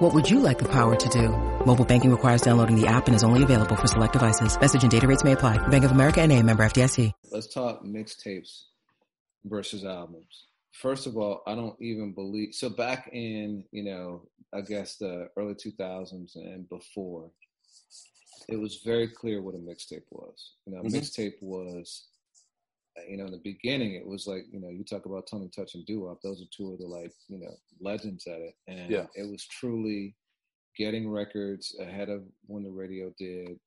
What would you like the power to do? Mobile banking requires downloading the app and is only available for select devices. Message and data rates may apply. Bank of America and a member FDIC. Let's talk mixtapes versus albums. First of all, I don't even believe so back in, you know, I guess the early 2000s and before, it was very clear what a mixtape was. You know, mm-hmm. mixtape was you know, in the beginning, it was like, you know, you talk about Tony Touch and Doo Wop, those are two of the like, you know, legends at it. And yeah. it was truly getting records ahead of when the radio did,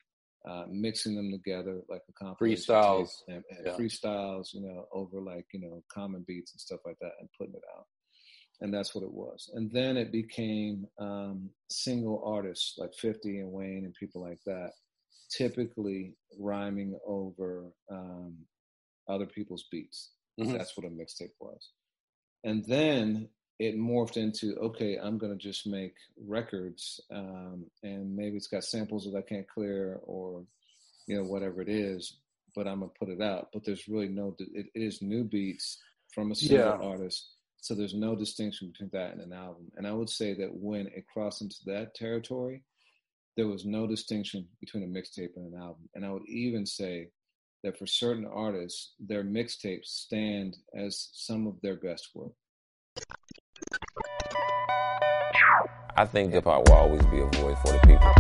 uh, mixing them together like a compilation freestyles and, and yeah. freestyles, you know, over like, you know, common beats and stuff like that and putting it out. And that's what it was. And then it became um, single artists like 50 and Wayne and people like that, typically rhyming over um, other people's beats. Mm-hmm. That's what a mixtape was. And then it morphed into okay, I'm gonna just make records, um, and maybe it's got samples that I can't clear or you know whatever it is, but I'm gonna put it out. But there's really no. It, it is new beats from a single yeah. artist, so there's no distinction between that and an album. And I would say that when it crossed into that territory, there was no distinction between a mixtape and an album. And I would even say that for certain artists, their mixtapes stand as some of their best work. I think hip hop will always be a voice for the people.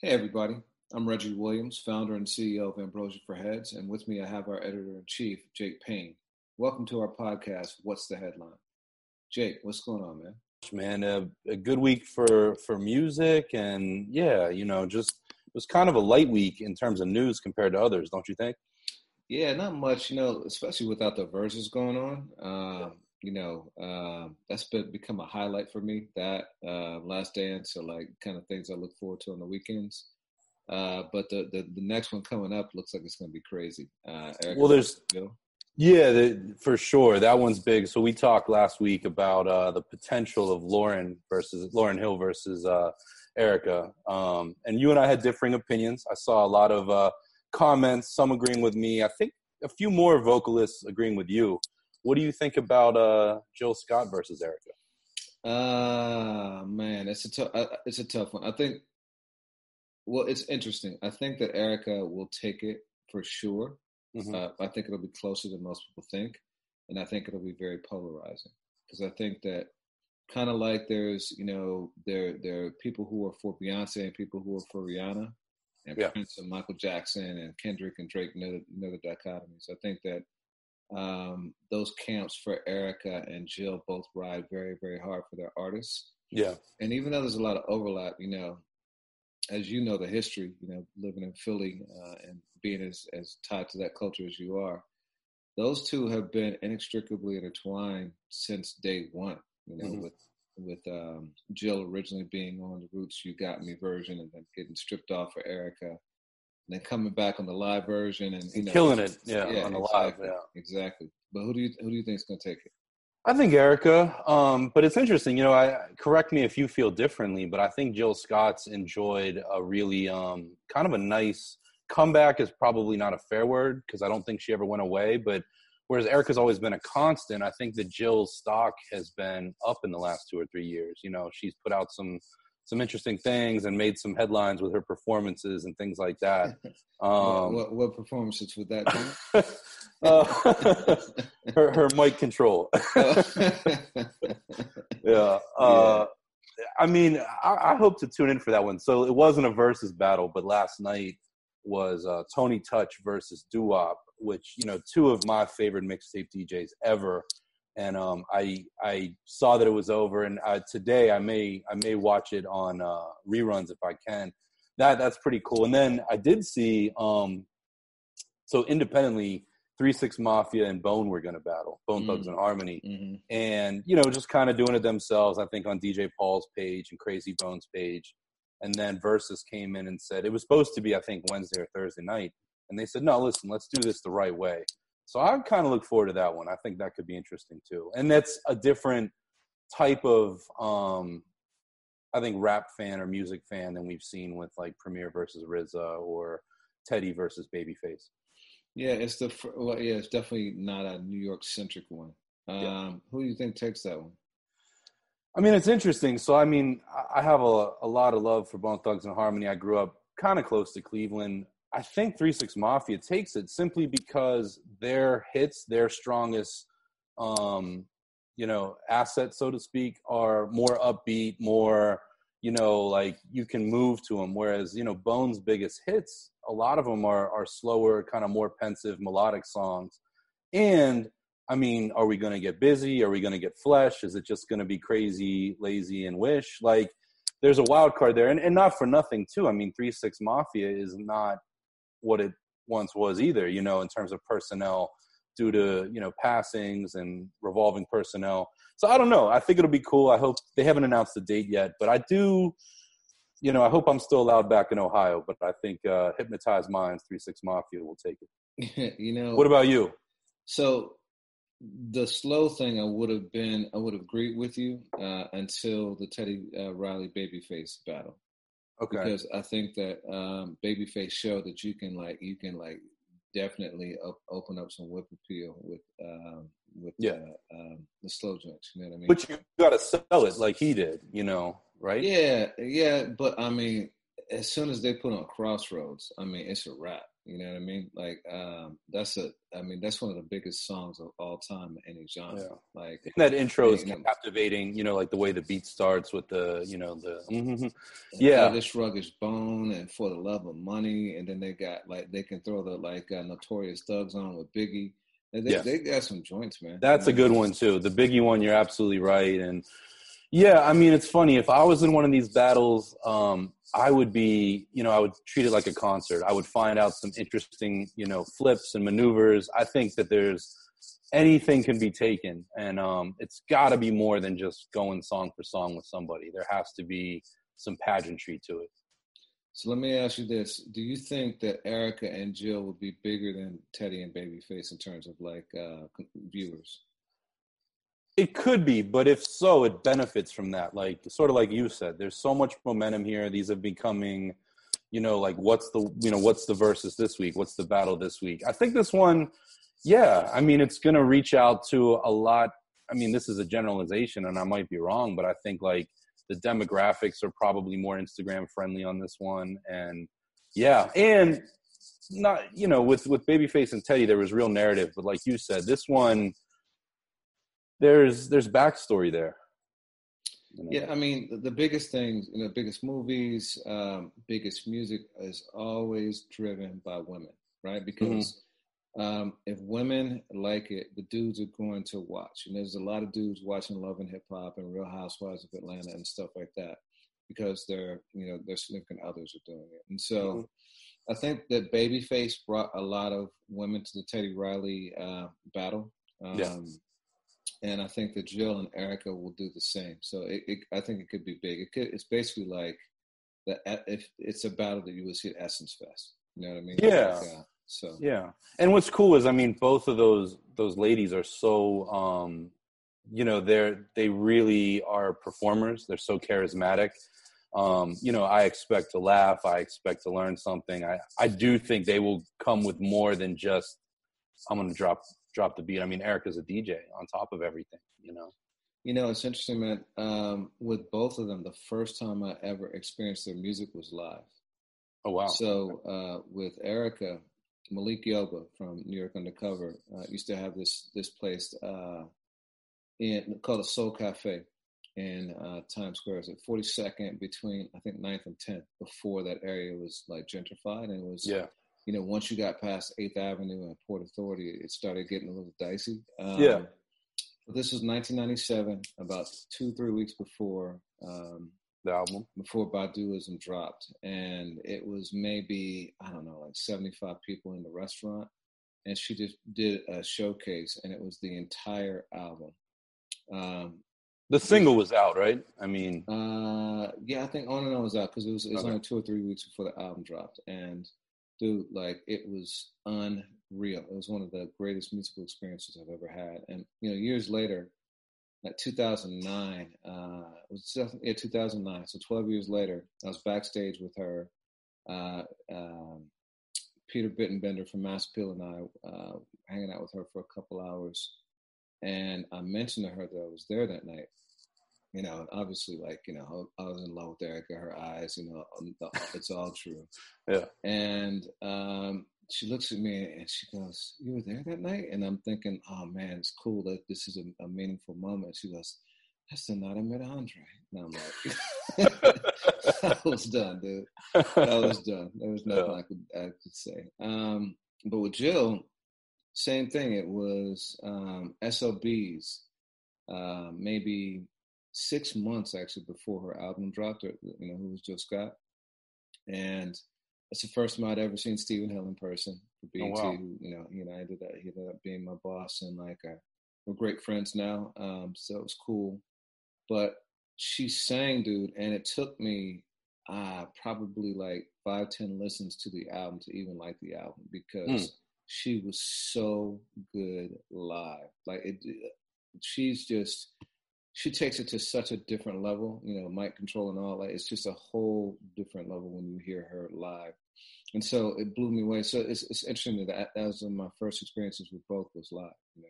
Hey, everybody. I'm Reggie Williams, founder and CEO of Ambrosia for Heads, and with me I have our editor in chief, Jake Paine. Welcome to our podcast, What's the Headline? Jake, what's going on, man? Man. A, a, good week for for music, and yeah, you know, just it was kind of a light week in terms of news compared to others, don't you think? Yeah, not much. You know, especially without the Verzuz going on. Um, you know, uh, that's been become a highlight for me. That uh, Last Dance or like kind of things I look forward to on the weekends. Uh, but the, the, the next one coming up looks like it's going to be crazy. Uh, well, there's yeah, the, for sure. That one's big. So we talked last week about uh, the potential of Lauren versus Lauryn Hill versus uh, Erykah, um, and you and I had differing opinions. I saw a lot of uh, comments, some agreeing with me. I think a few more vocalists agreeing with you. What do you think about uh, Jill Scott versus Erykah? Uh man, it's a. Uh, it's a tough one. I think. Well, it's interesting. I think that Erykah will take it for sure. Mm-hmm. Uh, I think it'll be closer than most people think, and I think it'll be very polarizing because I think that kind of like there's you know there there are people who are for Beyonce and people who are for Rihanna, and yeah. Prince and Michael Jackson and Kendrick and Drake know, know the dichotomies. I think that um, those camps for Erykah and Jill both ride very very hard for their artists. Yeah, and even though there's a lot of overlap, you know, as you know the history, you know, living in Philly uh, and being as, as tied to that culture as you are, those two have been inextricably intertwined since day one. You know, mm-hmm. with with um, Jill originally being on the Roots "You Got Me" version, and then getting stripped off for Erykah, and then coming back on the live version and you know, killing it, yeah, yeah on the exactly, live, yeah, exactly. But who do you who do you think is going to take it? I think Erykah, um, but it's interesting. You know, I correct me if you feel differently, but I think Jill Scott's enjoyed a really um, kind of a nice comeback. Is probably not a fair word because I don't think she ever went away. But whereas Erykah's always been a constant, I think that Jill's stock has been up in the last two or three years. You know, she's put out some some interesting things and made some headlines with her performances and things like that. Um, what, what, performances would that be? uh, her, her mic control. yeah. Uh, I mean, I, I, hope to tune in for that one. So it wasn't a Verzuz battle, but last night was uh, Tony Touch versus Doo Wop, which you know, two of my favorite mixtape DJs ever and um, I I saw that it was over, and uh, today I may I may watch it on uh, reruns if I can. That that's pretty cool. And then I did see um, so independently Three Six Mafia and Bone were going to battle, Bone Thugs Mm. and Harmony, Mhm. and you know just kind of doing it themselves. I think on DJ Paul's page and Krayzie Bone's page, and then Verzuz came in and said it was supposed to be I think Wednesday or Thursday night, and they said no, listen, let's do this the right way. So I kind of look forward to that one. I think that could be interesting too, and that's a different type of um, I think rap fan or music fan than we've seen with like Premier versus RZA or Teddy versus Babyface. Yeah, it's the well, yeah, it's definitely not a New York centric one. Um, Yeah. Who do you think takes that one? I mean, it's interesting. So, I mean, I- have a, a lot of love for Bone Thugs and Harmony. I grew up kind of close to Cleveland. I think Three Six Mafia takes it simply because their hits, their strongest, um, you know, assets, so to speak, are more upbeat, more, you know, like you can move to them. Whereas, you know, Bone's biggest hits, a lot of them are are slower, kind of more pensive, melodic songs. And I mean, are we going to get Bizzy? Are we going to get flesh? Is it just going to be Krayzie, Layzie, and wish? Like, there's a wild card there, and, and not for nothing too. I mean, Three Six Mafia is not what it once was either. You know, in terms of personnel, due to you know passings and revolving personnel. So I don't know. I think it'll be cool. I hope they haven't announced the date yet, but I do. You know, I hope I'm still allowed back in Ohio, but I think uh, Hypnotized Minds, Three Six Mafia will take it. you know, What about you? So the slow thing, I would have been, I would have agreed with you uh, until the Teddy uh, Riley Babyface battle, Okay. because I think that um, Babyface showed that you can like, you can like definitely op- open up some whip appeal with um, with Yeah. uh, um, the slow joints. You know what I mean? But you got to sell it like he did, you know, right? Yeah, yeah, but I mean, as soon as they put on Crossroads, I mean, it's a wrap. You know what I mean? Like, um, that's a, I mean, that's one of the biggest songs of all time in any genre. Yeah. Like, And that intro is you know. captivating, you know, like the way the beat starts with the, you know, the. mhm. Yeah. this ruggish bone and for the love of money, and then they got like they can throw the like uh, notorious thugs on with Biggie. And they, Yes. they got some joints, man. That's a good one too. The Biggie one, you're absolutely right. And yeah, I mean, it's funny. If I was in one of these battles, um, I would be, you know, I would treat it like a concert. I would find out some interesting, you know, flips and maneuvers. I think that there's anything can be taken, and um, it's got to be more than just going song for song with somebody. There has to be some pageantry to it. So let me ask you this: Do you think that Erykah and Jill would be bigger than Teddy and Babyface in terms of like uh, viewers? It could be, but if so, it benefits from that. Like sort of like you said, there's so much momentum here. These are becoming, you know, like what's the you know what's the Verzuz this week? What's the battle this week? I think this one, yeah. I mean, it's gonna reach out to a lot. I mean, this is a generalization, and I might be wrong, but I think like the demographics are probably more Instagram friendly on this one, and yeah, and not you know with with Babyface and Teddy, there was real narrative, but like you said, this one there's there's backstory there. you know? Yeah, I mean, the, the biggest things, you know, biggest movies, um, biggest music is always driven by women, right? Because um, if women like it, the dudes are going to watch. And there's a lot of dudes watching Love and Hip Hop and Real Housewives of Atlanta and stuff like that because their, you know, their significant others are doing it. And so I think that Babyface brought a lot of women to the Teddy Riley uh, battle. Um, Yeah. And I think that Jill and Erykah will do the same. So it, it, I think it could be big. It could, it's basically like the if it's a battle that you would see at Essence Fest. You know what I mean? Yeah. Like, uh, so Yeah, and what's cool is, I mean, both of those those ladies are so, um, you know, they're they really are performers. They're so charismatic. Um, you know, I expect to laugh. I expect to learn something. I I do think they will come with more than just I'm going to drop drop the beat. I mean, Erykah's a DJ on top of everything. You know. you know, it's interesting, man. Um, with both of them, the first time I ever experienced their music was live. Oh wow. So uh, with Erykah, Malik Yoba from New York Undercover uh, used to have this this place uh, in called a Soul Cafe in uh, Times Square. It's at 42nd between I think 9th and 10th. Before that area was like gentrified and it was yeah. You know once you got past 8th Avenue and Port Authority, it started getting a little dicey. Um, Yeah. But this was 1997, about two three weeks before. Um, The album. before Baduizm dropped, and it was maybe I don't know, like seventy five people in the restaurant, and she just did a showcase, and it was the entire album. Um, the single was out, right? I mean, uh, yeah, I think On and On was out because it was it was okay. only two or three weeks before the album dropped, and dude, like it was unreal. It was one of the greatest musical experiences I've ever had, and you know, years later, like 2009, uh, it was yeah 2009. So 12 years later, I was backstage with her. Uh, um, Peter Bittenbender from Mass Appeal and I uh, hanging out with her for a couple hours, and I mentioned to her that I was there that night. You know, obviously, like you know, I was in love with Erykah, Her eyes, you know, um, it's all true. yeah. And um, she looks at me and she goes, "You were there that night?" And I'm thinking, "Oh man, it's cool that this is a, a meaningful moment." She goes, "That's the night I met Andre." And I'm like, "I was done, dude. I was done. There was nothing yeah. I could I could say." Um, but with Jill, same thing. It was um, SOBs, uh, maybe six months actually before her album dropped. Or, you know, who was Jill Scott, and it's the first time I'd ever seen Stephen Hill in person for BET. Oh, wow. You know, you know, I ended up he ended up being my boss, and like uh, we're great friends now. Um, so it was cool. But she sang, dude, and it took me uh, probably like five, ten listens to the album to even like the album because mm. she was so good live. Like it, she's just she takes it to such a different level, you know, mic control and all that. It's just a whole different level when you hear her live. And so it blew me away. So it's, it's interesting that that was my first experiences with both was live. You know?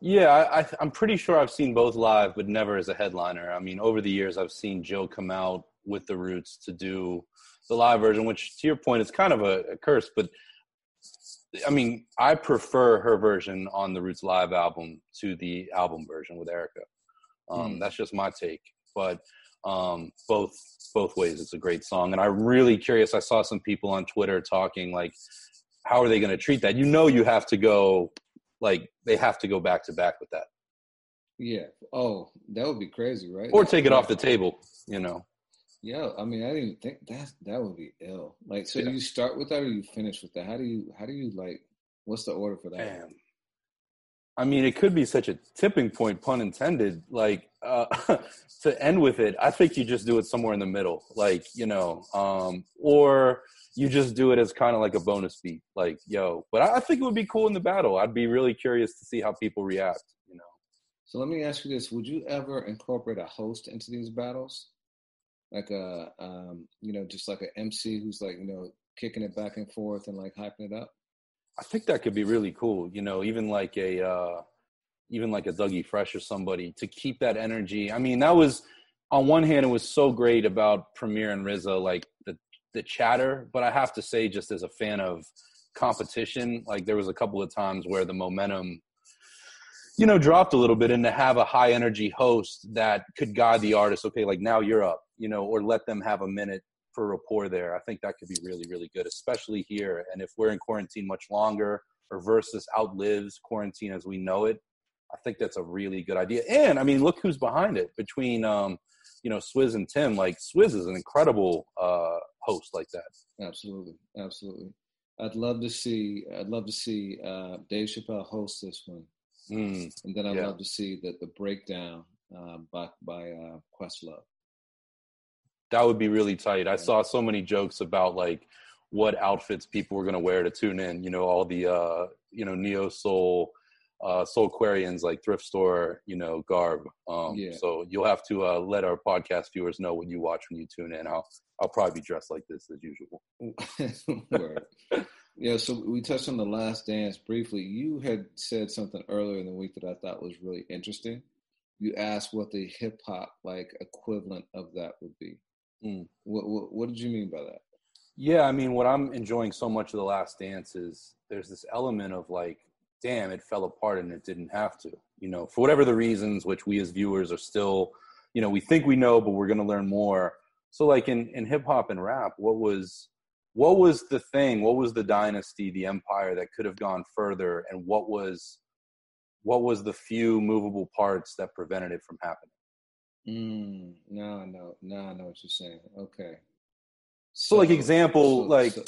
Yeah, I, I'm pretty sure I've seen both live, but never as a headliner. I mean, over the years, I've seen Jill come out with the Roots to do the live version, which, to your point, is kind of a, a curse. But I mean, I prefer her version on the Roots live album to the album version with Erykah. Um, mm. That's just my take, but um, both both ways, it's a great song. And I'm really curious. I saw some people on Twitter talking like, how are they going to treat that? You know, you have to go like they have to go back to back with that. Yeah. Oh, that would be crazy, right? Or take it off the table. You know. Yeah, I mean, I didn't think that that would be ill. Like, so yeah. you start with that or you finish with that? How do you how do you like? What's the order for that? Man. I mean, it could be such a tipping point, pun intended. Like uh, to end with it, I think you just do it somewhere in the middle, like you know, um, or you just do it as kind of like a bonus beat, like yo. But I, I think it would be cool in the battle. I'd be really curious to see how people react. You know. So let me ask you this: Would you ever incorporate a host into these battles, like a, um, you know, just like an MC who's like you know kicking it back and forth and like hyping it up? I think that could be really cool. You know, even like a uh, even like a Dougie Fresh or somebody to keep that energy. I mean, that was on one hand, it was so great about Premier and RZA, like the the chatter. But I have to say, just as a fan of competition, like there was a couple of times where the momentum, you know, dropped a little bit, and to have a high energy host that could guide the artist. Okay, like now you're up, you know, or let them have a minute for rapport there. I think that could be really, really good, especially here. And if we're in quarantine much longer or Verzuz outlives quarantine as we know it, I think that's a really good idea. And I mean, look who's behind it between, um, you know, Swizz and Tim. Like Swizz is an incredible uh, host like that. Absolutely, absolutely. I'd love to see. I'd love to see uh, Dave Chappelle host this one, mm, and then I'd yeah. love to see the the breakdown uh, by by uh, Questlove that would be really tight. I saw so many jokes about like what outfits people were going to wear to tune in. You know, all the uh, you know neo soul, uh, Soulquarians like thrift store, you know, garb. Um, yeah. So you'll have to uh, let our podcast viewers know what you watch when you tune in. I'll I'll probably be dressed like this as usual. yeah. So we touched on the last dance briefly. You had said something earlier in the week that I thought was really interesting. You asked what the hip hop like equivalent of that would be. Mm. What, what, what did you mean by that? Yeah, I mean, what I'm enjoying so much of the Last Dance is there's this element of like, damn, it fell apart and it didn't have to. You know, for whatever the reasons, which we as viewers are still, you know, we think we know, but we're going to learn more. So, like in in hip hop and rap, what was what was the thing? What was the dynasty, the empire that could have gone further, and what was what was the few movable parts that prevented it from happening? Mm, no, no, no, I know what you're saying. Okay. So, so like example, so, like so,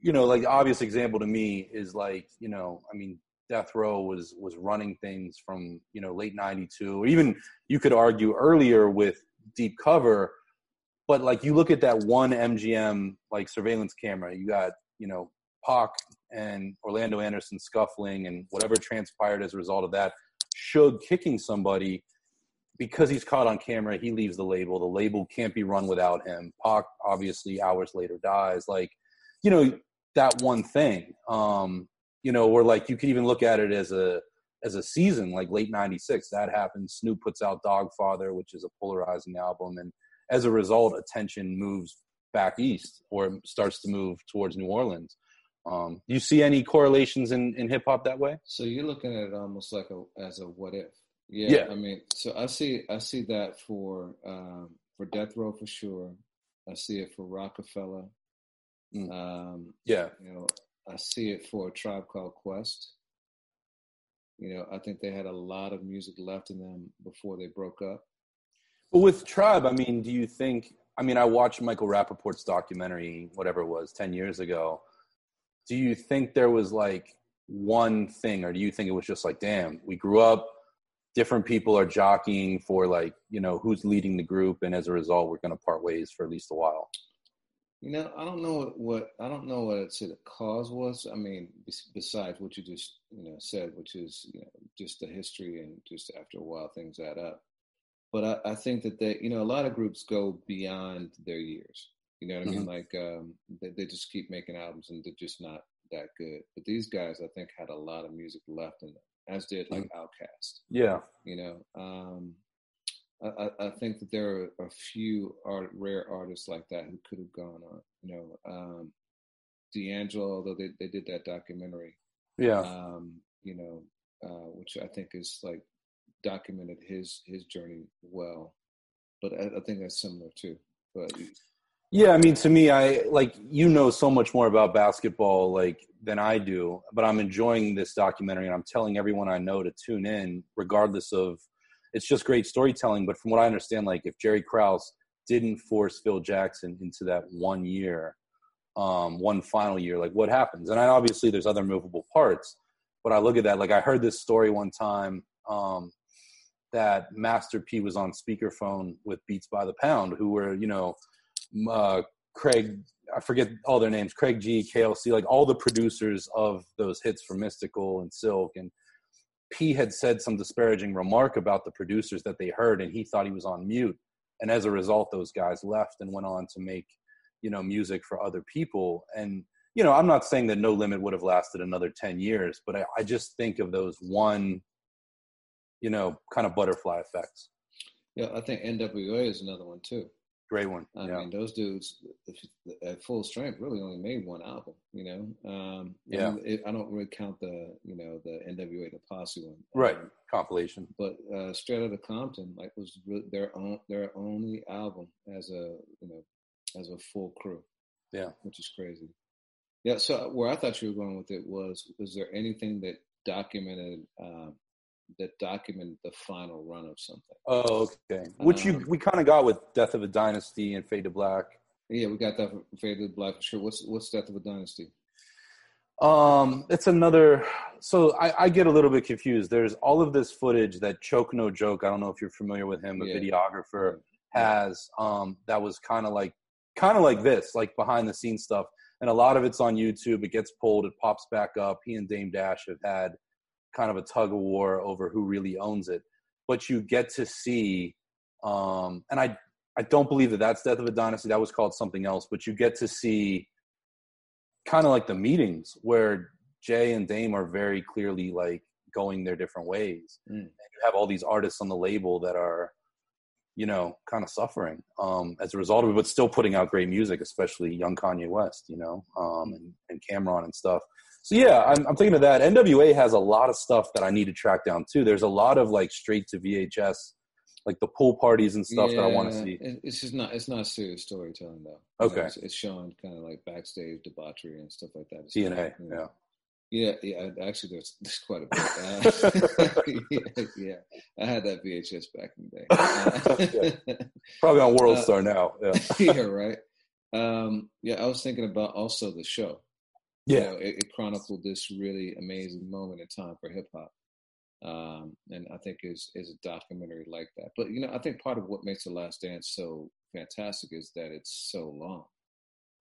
you know, like the obvious example to me is like, you know, I mean, Death Row was was running things from you know late '92, or even you could argue earlier with Deep Cover. But like you look at that one MGM like surveillance camera, you got you know Pac and Orlando Anderson scuffling, and whatever transpired as a result of that, Suge kicking somebody because he's caught on camera. He leaves the label. The label can't be run without him. Pac obviously hours later dies. Like you know that one thing. Um, you know, or like you could even look at it as a as a season, like late '96. That happens. Snoop puts out Doggfather, which is a polarizing album, and as a result, attention moves back east or starts to move towards New Orleans. Um, do you see any correlations in, in hip hop that way? So you're looking at it almost like a as a what if. Yeah, yeah. I mean, so I see I see that for um, for Death Row for sure. I see it for Roc-A-Fella. Mm. Um, yeah, you know, I see it for a tribe called Quest. You know, I think they had a lot of music left in them before they broke up. But with Tribe, I mean, do you think? I mean, I watched Michael Rapaport's documentary, whatever it was, ten years ago. Do you think there was like one thing, or do you think it was just like, damn, we grew up, different people are jockeying for like, you know, who's leading the group, and as a result, we're going to part ways for at least a while? You know, I don't know what, what I don't know what I'd say the cause was. I mean, besides what you just you know said, which is you know just the history and just after a while things add up. But I, I think that they, you know, a lot of groups go beyond their years. You know what mm-hmm. I mean? Like um, they, they just keep making albums and they're just not that good. But these guys, I think, had a lot of music left in them, as did like. Outkast. Yeah. You know, um, I, I, think that there are a few art, rare artists like that who could have gone on. You know, um, D'Angelo, although they, they did that documentary. Yeah. Um, you know, uh, which I think is like documented his his journey well. But I, I think that's similar too. But yeah, I mean, to me, I like you know so much more about basketball like than I do, but I'm enjoying this documentary, and I'm telling everyone I know to tune in, regardless of it's just great storytelling. But from what I understand, like if Jerry Krause didn't force Phil Jackson into that one year, um, one final year, like what happens? And I, obviously there's other movable parts, but I look at that, like I heard this story one time, um, that Master P was on speakerphone with Beats by the Pound, who were, you know, uh, Craig, I forget all their names, Craig G, KLC, like all the producers of those hits for Mystikal and Silkk and P had said some disparaging remark about the producers that they heard, and he thought he was on mute. And as a result, those guys left and went on to make, you know, music for other people. And you know, I'm not saying that No Limit would have lasted another ten years, but I, I just think of those one, you know, kind of butterfly effects. Yeah, I think NWA is another one too. Great one. I yeah. mean, those dudes at full strength really only made one album. You know, um, yeah. I, it, I, don't really count the you know the NWA the Posse one, right? Um, Compilation. But uh, Straight Outta Compton, like, was their own their only album as a you know as a full crew. Yeah, which is crazy. Yeah. So where I thought you were going with it was, was there anything that documented um, that documented the final run of something. Oh, okay. Which um, you we kind of got with Death of a Dynasty and Fade to Black. Yeah, we got that for Fade to Black for sure. What's what's Death of a Dynasty? Um, it's another. So I, I get a little bit confused. There's all of this footage that Choke No Joke. I don't know if you're familiar with him, a yeah. videographer has. Um, that was kind of like kind of like this, like behind the scenes stuff. And a lot of it's on YouTube. It gets pulled, it pops back up. He and Dame Dash have had kind of a tug of war over who really owns it. But you get to see, um, and I I don't believe that that's Death of a Dynasty. That was called something else. But you get to see kind of like the meetings where Jay and Dame are very clearly like going their different ways. Mm. And you have all these artists on the label that are, you know, kind of suffering um, as a result of it, but still putting out great music, especially young Kanye West, you know, um, and, and Cam'ron and stuff so yeah, I'm, I'm thinking of that. NWA has a lot of stuff that I need to track down too. There's a lot of like straight to VHS, like the pool parties and stuff yeah, that I want to see. It's just not it's not serious storytelling though. Okay, it's, it's, showing kind of like backstage debauchery and stuff like that. It's DNA, yeah. Yeah, yeah. Actually, there's, there's quite a bit. Uh, yeah, yeah, I had that VHS back in the day. Uh, yeah. Probably on World uh, Star now. Yeah, yeah, right. Um, yeah, I was thinking about also the show Yeah, you know, it, it, chronicled this really amazing moment in time for hip hop, um, and I think is is a documentary like that. But you know, I think part of what makes The Last Dance so fantastic is that it's so long.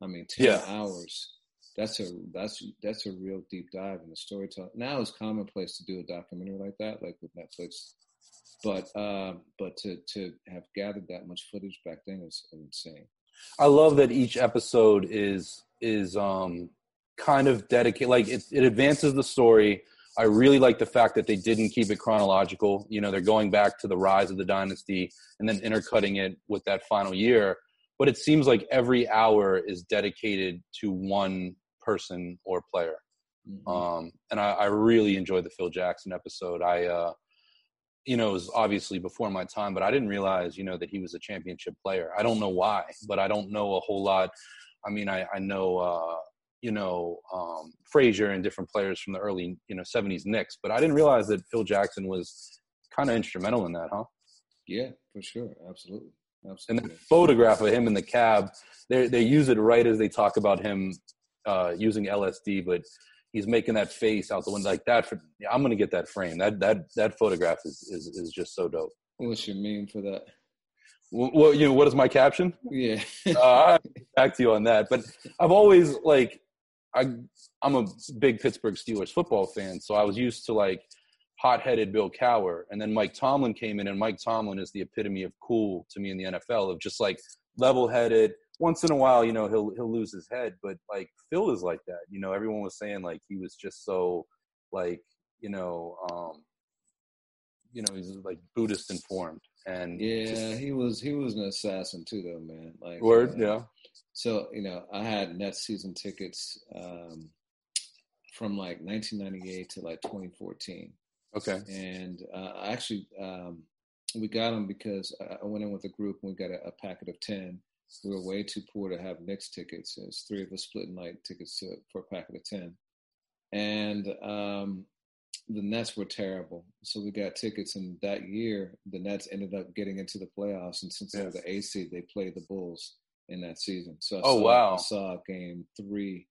I mean, ten yeah. hours. That's a that's that's a real deep dive in the storytelling. Now it's commonplace to do a documentary like that, like with Netflix. But uh, but to to have gathered that much footage back then is insane. I love that each episode is is um kind of dedicate like it, it advances the story i really like the fact that they didn't keep it chronological you know they're going back to the rise of the dynasty and then intercutting it with that final year but it seems like every hour is dedicated to one person or player mm-hmm. um and I, I really enjoyed the phil jackson episode i uh you know, it was obviously before my time, but I didn't realize, you know, that he was a championship player. I don't know why, but I don't know a whole lot. I mean, I, I know, uh, you know, um, Frazier and different players from the early, you know, 70s Knicks, but I didn't realize that Phil Jackson was kind of instrumental in that, huh? Yeah, for sure. Absolutely. Absolutely. And the photograph of him in the cab, they they use it right as they talk about him uh, using LSD, but he's making that face out the window like that. For, I'm gonna get that frame. That that that photograph is is, is just so dope. What's your meme for that? Well, you know, what is my caption? Yeah, uh, back to you on that. But I've always like, I I'm a big Pittsburgh Steelers football fan, so I was used to like hot-headed Bill Cowher, and then Mike Tomlin came in, and Mike Tomlin is the epitome of cool to me in the NFL of just like level-headed, once in a while, you know, he'll he'll lose his head, but like Phil is like that. You know, everyone was saying like he was just so like, you know, um you know, he's like Buddhist informed. And yeah, just, he was he was an assassin too though, man. Like word, uh, yeah. So, you know, I had net season tickets um from like 1998 to like 2014. Okay. And uh, actually, um, we got them because I went in with a group and we got a, a packet of 10 we were way too poor to have Knicks tickets. There's three of us splitting night tickets to, for a packet of 10. And um, the Nets were terrible. So we got tickets. And that year, the Nets ended up getting into the playoffs. And since they were the A seed, they played the Bulls in that season. So I oh, saw, wow. I saw game three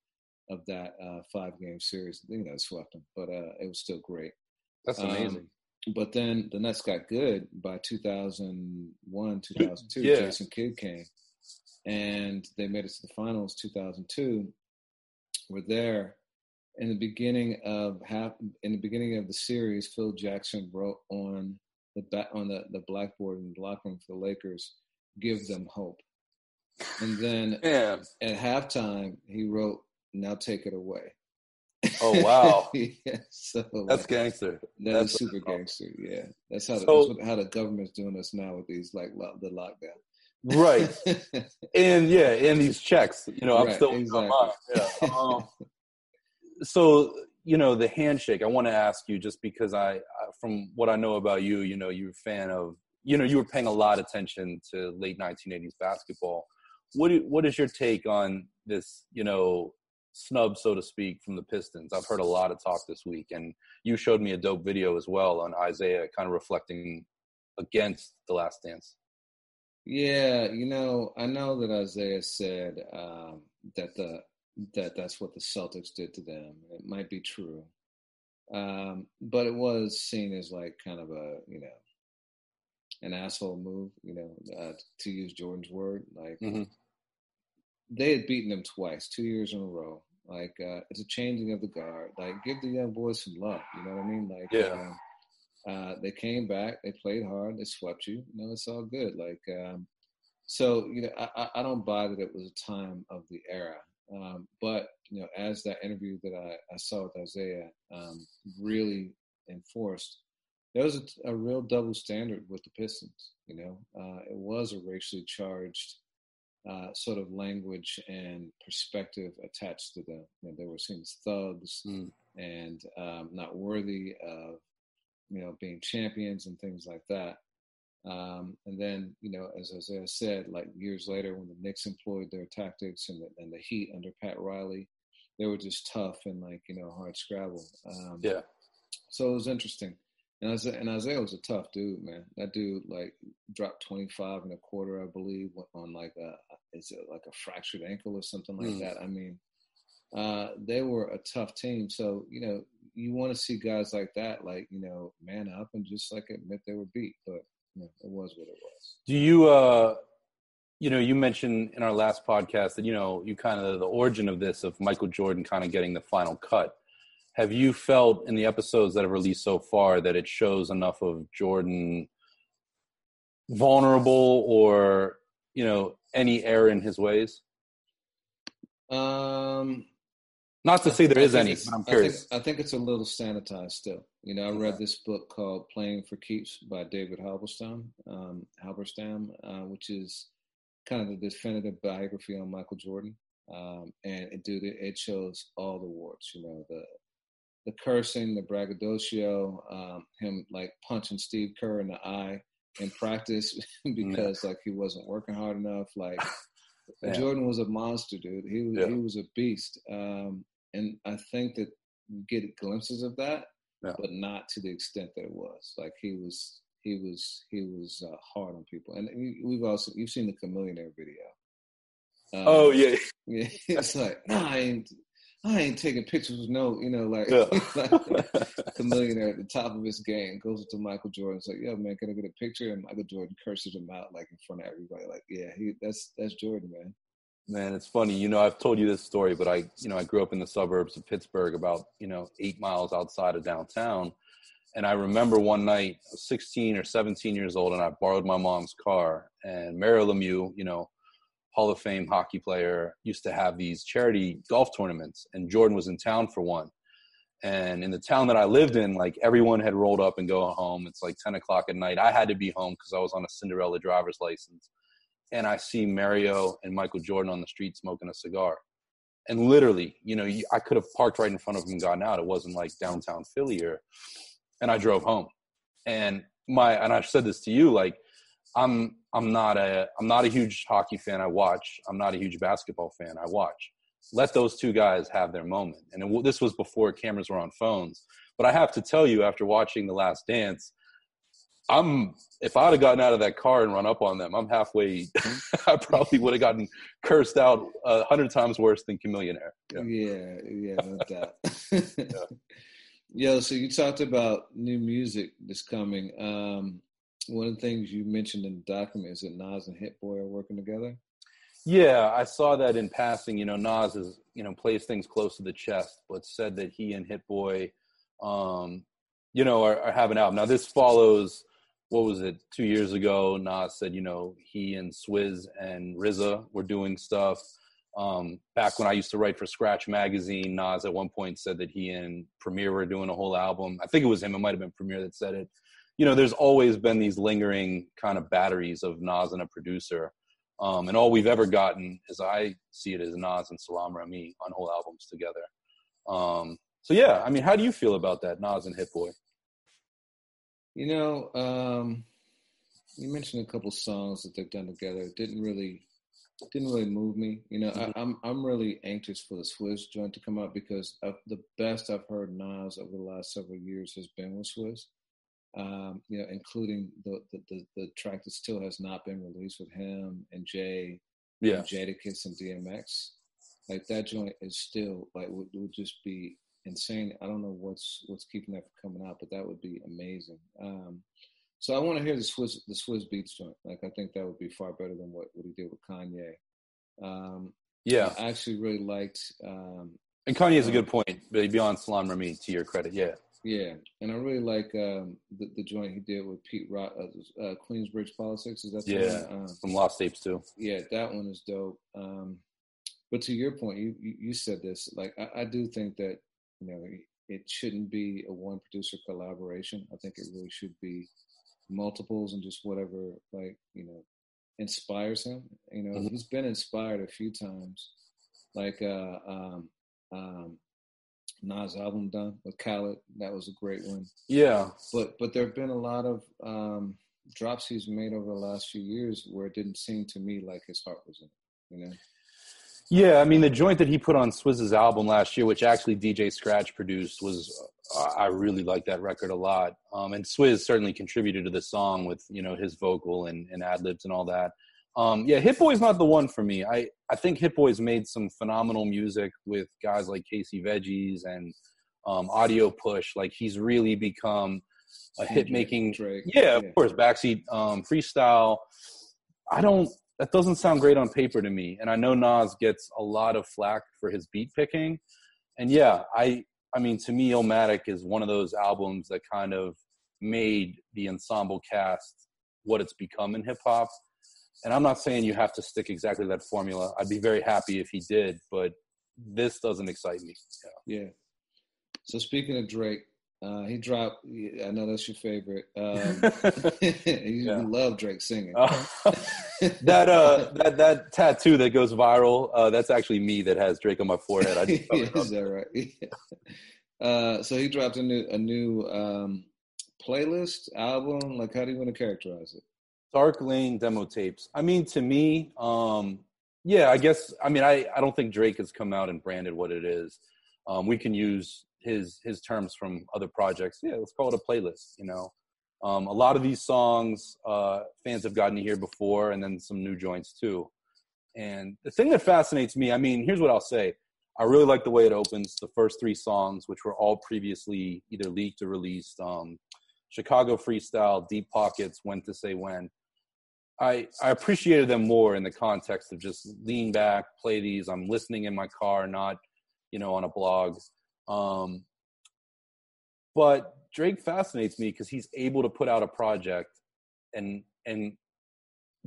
of that uh, five game series. I think that swept them, but uh, it was still great. That's amazing. Um, but then the Nets got good by 2001, 2002. yeah. Jason Kidd came and they made it to the finals 2002 were there in the beginning of half in the beginning of the series phil jackson wrote on the back on the, the blackboard in the locker room for the lakers give them hope and then yeah. at halftime he wrote now take it away. Oh wow. Yeah, so that's gangster. That that's is super gangster yeah. That's how the, so, that's what, how the government's doing us now with these like the lockdown. Right. And yeah and these checks you know i'm right, still exactly. yeah. um, so you know the handshake i want to ask you just because I, I from what i know about you you know you're a fan of you know you were paying a lot of attention to late 1980s basketball what what is your take on this you know snub so to speak from the pistons i've heard a lot of talk this week and you showed me a dope video as well on Isiah, kind of reflecting against the last dance yeah, you know, I know that Isiah said um, that the that that's what the Celtics did to them. It might be true, um, but it was seen as like kind of a you know an asshole move. You know, uh, to use Jordan's word, like mm-hmm. They had beaten them twice, two years in a row. Like uh, it's a changing of the guard. Like give the young boys some love. You know what I mean? Like yeah. Um, uh, they came back. They played hard. They swept you. You know, it's all good. Like, um, so you know, I, I don't buy that it was a time of the era. Um, but you know, as that interview that I, I saw with Isiah um, really enforced, there was a, a, real double standard with the Pistons. You know, uh, it was a racially charged uh, sort of language and perspective attached to them. You know, they were seen as thugs mm. and um, not worthy of you know, being champions and things like that. Um, and then, you know, as Isiah said, like years later, when the Knicks employed their tactics and the, and the Heat under Pat Riley, they were just tough and like you know hard scrabble. Um, yeah. So it was interesting, and Isiah, and Isiah was a tough dude, man. That dude like dropped twenty five and a quarter, I believe, on like a is it like a fractured ankle or something like mm. that. I mean, uh, they were a tough team. So you know, you want to see guys like that, like you know, man up and just like admit they were beat. But you know, it was what it was. Do you, uh, you know, you mentioned in our last podcast that you know you kind of the origin of this of Michael Jordan kind of getting the final cut. Have you felt in the episodes that have released so far that it shows enough of Jordan vulnerable or you know any error in his ways? Um, not to say there is any, but I'm curious. I think, I think, it's a little sanitized still. You know, I read this book called Playing for Keeps by David Halberstam, um, Halberstam, uh, which is kind of the definitive biography on Michael Jordan. Um, and it, dude, it, it, shows all the warts. You know, the the cursing, the braggadocio, um, him like punching Steve Kerr in the eye in practice because like he wasn't working hard enough. Like Jordan was a monster, dude. He was yeah. he was a beast. Um, and I think that you get glimpses of that, yeah. but not to the extent that it was. Like he was, he was, he was uh, hard on people. And we've also you've seen the Chamillionaire video. Um, oh yeah, yeah. It's like, nah, I ain't, I ain't taking pictures with no, you know, like, yeah. like Chamillionaire at the top of his game goes to Michael Jordan. It's like, yo, man, can I get a picture? And Michael Jordan curses him out like in front of everybody. Like, yeah, he that's that's Jordan, man. Man, it's funny. You know, I've told you this story, but I, you know, I grew up in the suburbs of Pittsburgh, about you know eight miles outside of downtown. And I remember one night, I was 16 or 17 years old, and I borrowed my mom's car. And Mario Lemieux, you know, Hall of Fame hockey player, used to have these charity golf tournaments, and Jordan was in town for one. And in the town that I lived in, like everyone had rolled up and go home. It's like 10 o'clock at night. I had to be home because I was on a Cinderella driver's license and I see Mario and Michael Jordan on the street smoking a cigar. And literally, you know, I could have parked right in front of him and gotten out. It wasn't like downtown Philly or, and I drove home. And my, and I've said this to you, like, I'm, I'm not a, I'm not a huge hockey fan. I watch. I'm not a huge basketball fan. I watch. Let those two guys have their moment. And it, this was before cameras were on phones. But I have to tell you, after watching The Last Dance, I'm if I'd have gotten out of that car and run up on them, I'm halfway. I probably would have gotten cursed out a hundred times worse than Chamillionaire. Yeah, yeah, yeah no doubt. yeah. Yo, so you talked about new music that's coming. Um, one of the things you mentioned in the document is that Nas and Hit Boy are working together. Yeah, I saw that in passing. You know, Nas is you know plays things close to the chest, but said that he and Hit Boy, um, you know, are, are an album. Now this follows what was it two years ago nas said you know he and swizz and RZA were doing stuff um, back when i used to write for scratch magazine nas at one point said that he and premier were doing a whole album i think it was him it might have been premier that said it you know there's always been these lingering kind of batteries of nas and a producer um, and all we've ever gotten as i see it is nas and Salaam Remi on whole albums together um, so yeah i mean how do you feel about that nas and hit boy you know, um, you mentioned a couple songs that they've done together. It didn't really didn't really move me. You know, mm-hmm. I, am I'm, I'm really anxious for the Swizz joint to come out because the best I've heard Nas over the last several years has been with Swizz. Um, you know, including the, the, the the track that still has not been released with him and Jay, yeah, and Jadakiss and DMX. Like that joint is still like would, would just be insane. I don't know what's what's keeping that from coming out, but that would be amazing. Um, so I want to hear the Swizz the Swizz Beatz joint. Like I think that would be far better than what, what he did with Kanye. Um, yeah, I actually really liked. Um, and Kanye is a good point, but beyond Salaam Remi, to your credit, yeah. Yeah, and I really like um, the, the joint he did with Pete Rock, uh, uh, Queensbridge Politics. Is that yeah um, from Lost Tapes too? Yeah, that one is dope. Um, but to your point, you, you, you said this. Like I, I, do think that you know, it shouldn't be a one producer collaboration. I think it really should be multiples and just whatever like you know inspires him. You know, mm-hmm. he's been inspired a few times, like uh, um, um, Nas album done with Khaled. That was a great one. Yeah, but but there have been a lot of um, drops he's made over the last few years where it didn't seem to me like his heart was in it. You know. Yeah, I mean the joint that he put on Swizz's album last year, which actually DJ Scratch produced, was uh, I really like that record a lot. Um, and Swizz certainly contributed to the song with you know his vocal and, and ad libs and all that. Um, yeah, Hit Boy's not the one for me. I, I think Hit Boy's made some phenomenal music with guys like Casey Veggies and um, Audio Push. Like he's really become a hit making. Yeah, of yeah. course. Backseat um, freestyle. I don't. That doesn't sound great on paper to me. And I know Nas gets a lot of flack for his beat picking. And yeah, I. I mean, to me, Illmatic is one of those albums that kind of made the ensemble cast what it's become in hip hop. And I'm not saying you have to stick exactly that formula. I'd be very happy if he did, but this doesn't excite me. Yeah. yeah. So speaking of Drake, uh, he dropped. I know that's your favorite. Um, you yeah. love Drake singing. Uh, that uh, that that tattoo that goes viral. Uh, that's actually me that has Drake on my forehead. I just is that right? Yeah. Uh, so he dropped a new a new um, playlist album. Like, how do you want to characterize it? Dark Lane demo tapes. I mean, to me, um, yeah, I guess. I mean, I I don't think Drake has come out and branded what it is. Um, we can use his his terms from other projects. Yeah, let's call it a playlist. You know, um, a lot of these songs uh, fans have gotten to hear before, and then some new joints too. And the thing that fascinates me, I mean, here's what I'll say. I really like the way it opens. The first three songs, which were all previously either leaked or released, um, Chicago Freestyle, Deep Pockets, When to Say When. I, I appreciated them more in the context of just lean back, play these. I'm listening in my car, not, you know, on a blog. Um, but Drake fascinates me because he's able to put out a project and and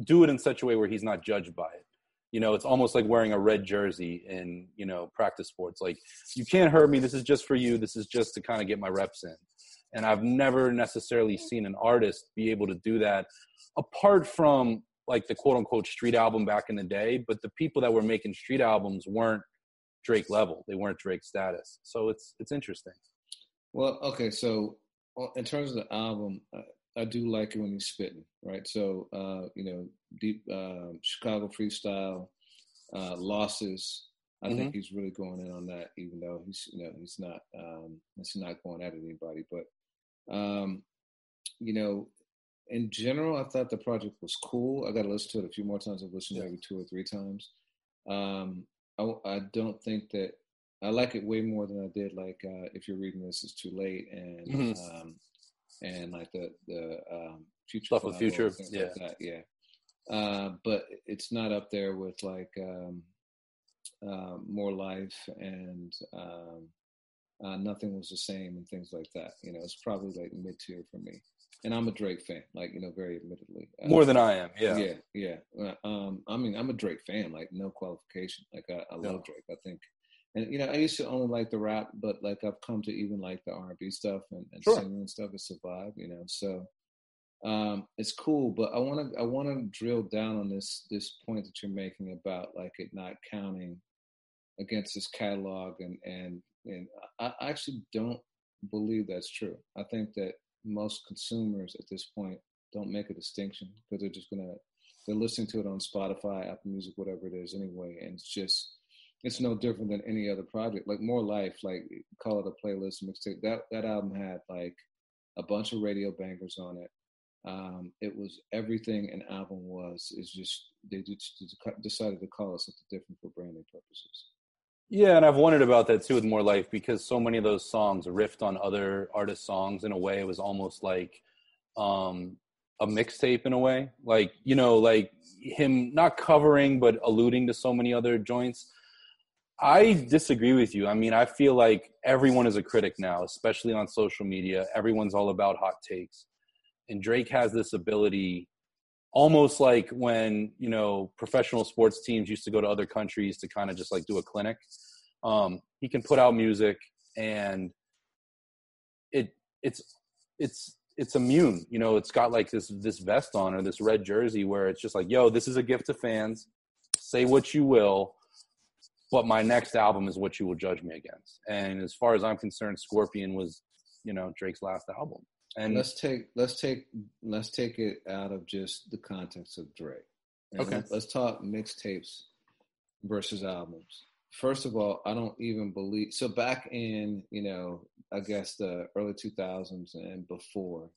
do it in such a way where he's not judged by it. You know, it's almost like wearing a red jersey in, you know, practice sports. Like, you can't hurt me. This is just for you. This is just to kind of get my reps in. And I've never necessarily seen an artist be able to do that apart from like the quote unquote street album back in the day. But the people that were making street albums weren't Drake level. They weren't Drake status. So it's it's interesting. Well, okay. So in terms of the album, I, I do like it when he's spitting, right? So uh, you know, deep uh, Chicago freestyle, uh, losses. I mm-hmm. think he's really going in on that, even though he's you know he's not um, he's not going at anybody. But um, you know, in general, I thought the project was cool. I got to listen to it a few more times. I've listened yeah. maybe two or three times. Um, I, I don't think that I like it way more than I did. Like uh, if you're reading this, it's too late, and mm-hmm. um, and like the the um, future stuff with future, yeah, like yeah. Uh, but it's not up there with like um, uh, more life and um, uh, nothing was the same and things like that. You know, it's probably like mid tier for me and I'm a Drake fan, like you know, very admittedly. Uh, More than I am, yeah, yeah, yeah. Uh, um, I mean, I'm a Drake fan, like no qualification. Like I, I love Drake. I think, and you know, I used to only like the rap, but like I've come to even like the R&B stuff and, and sure. singing and stuff. It survived, you know. So um, it's cool, but I want to I want to drill down on this this point that you're making about like it not counting against this catalog, and and and I actually don't believe that's true. I think that most consumers at this point don't make a distinction because they're just gonna they're listening to it on Spotify, Apple Music, whatever it is anyway, and it's just it's no different than any other project. Like More Life, like call it a playlist mixtape. That that album had like a bunch of radio bangers on it. Um, it was everything an album was. Is just they just decided to call it something different for branding purposes. Yeah, and I've wondered about that too with More Life because so many of those songs riffed on other artists' songs in a way. It was almost like um, a mixtape in a way, like you know, like him not covering but alluding to so many other joints. I disagree with you. I mean, I feel like everyone is a critic now, especially on social media. Everyone's all about hot takes, and Drake has this ability almost like when you know professional sports teams used to go to other countries to kind of just like do a clinic. Um, he can put out music and it it's it's it's immune you know? It's got like this this vest on or this red jersey where it's just like yo this is a gift to fans. Say what you will but my next album is what you will judge me against. And as far as i'm concerned scorpion was you know drake's last album and let's take let's take let's take it out of just the context of Drake. And okay. Let's talk mixtapes versus albums. First of all, I don't even believe so back in, you know, I guess the early 2000s and before,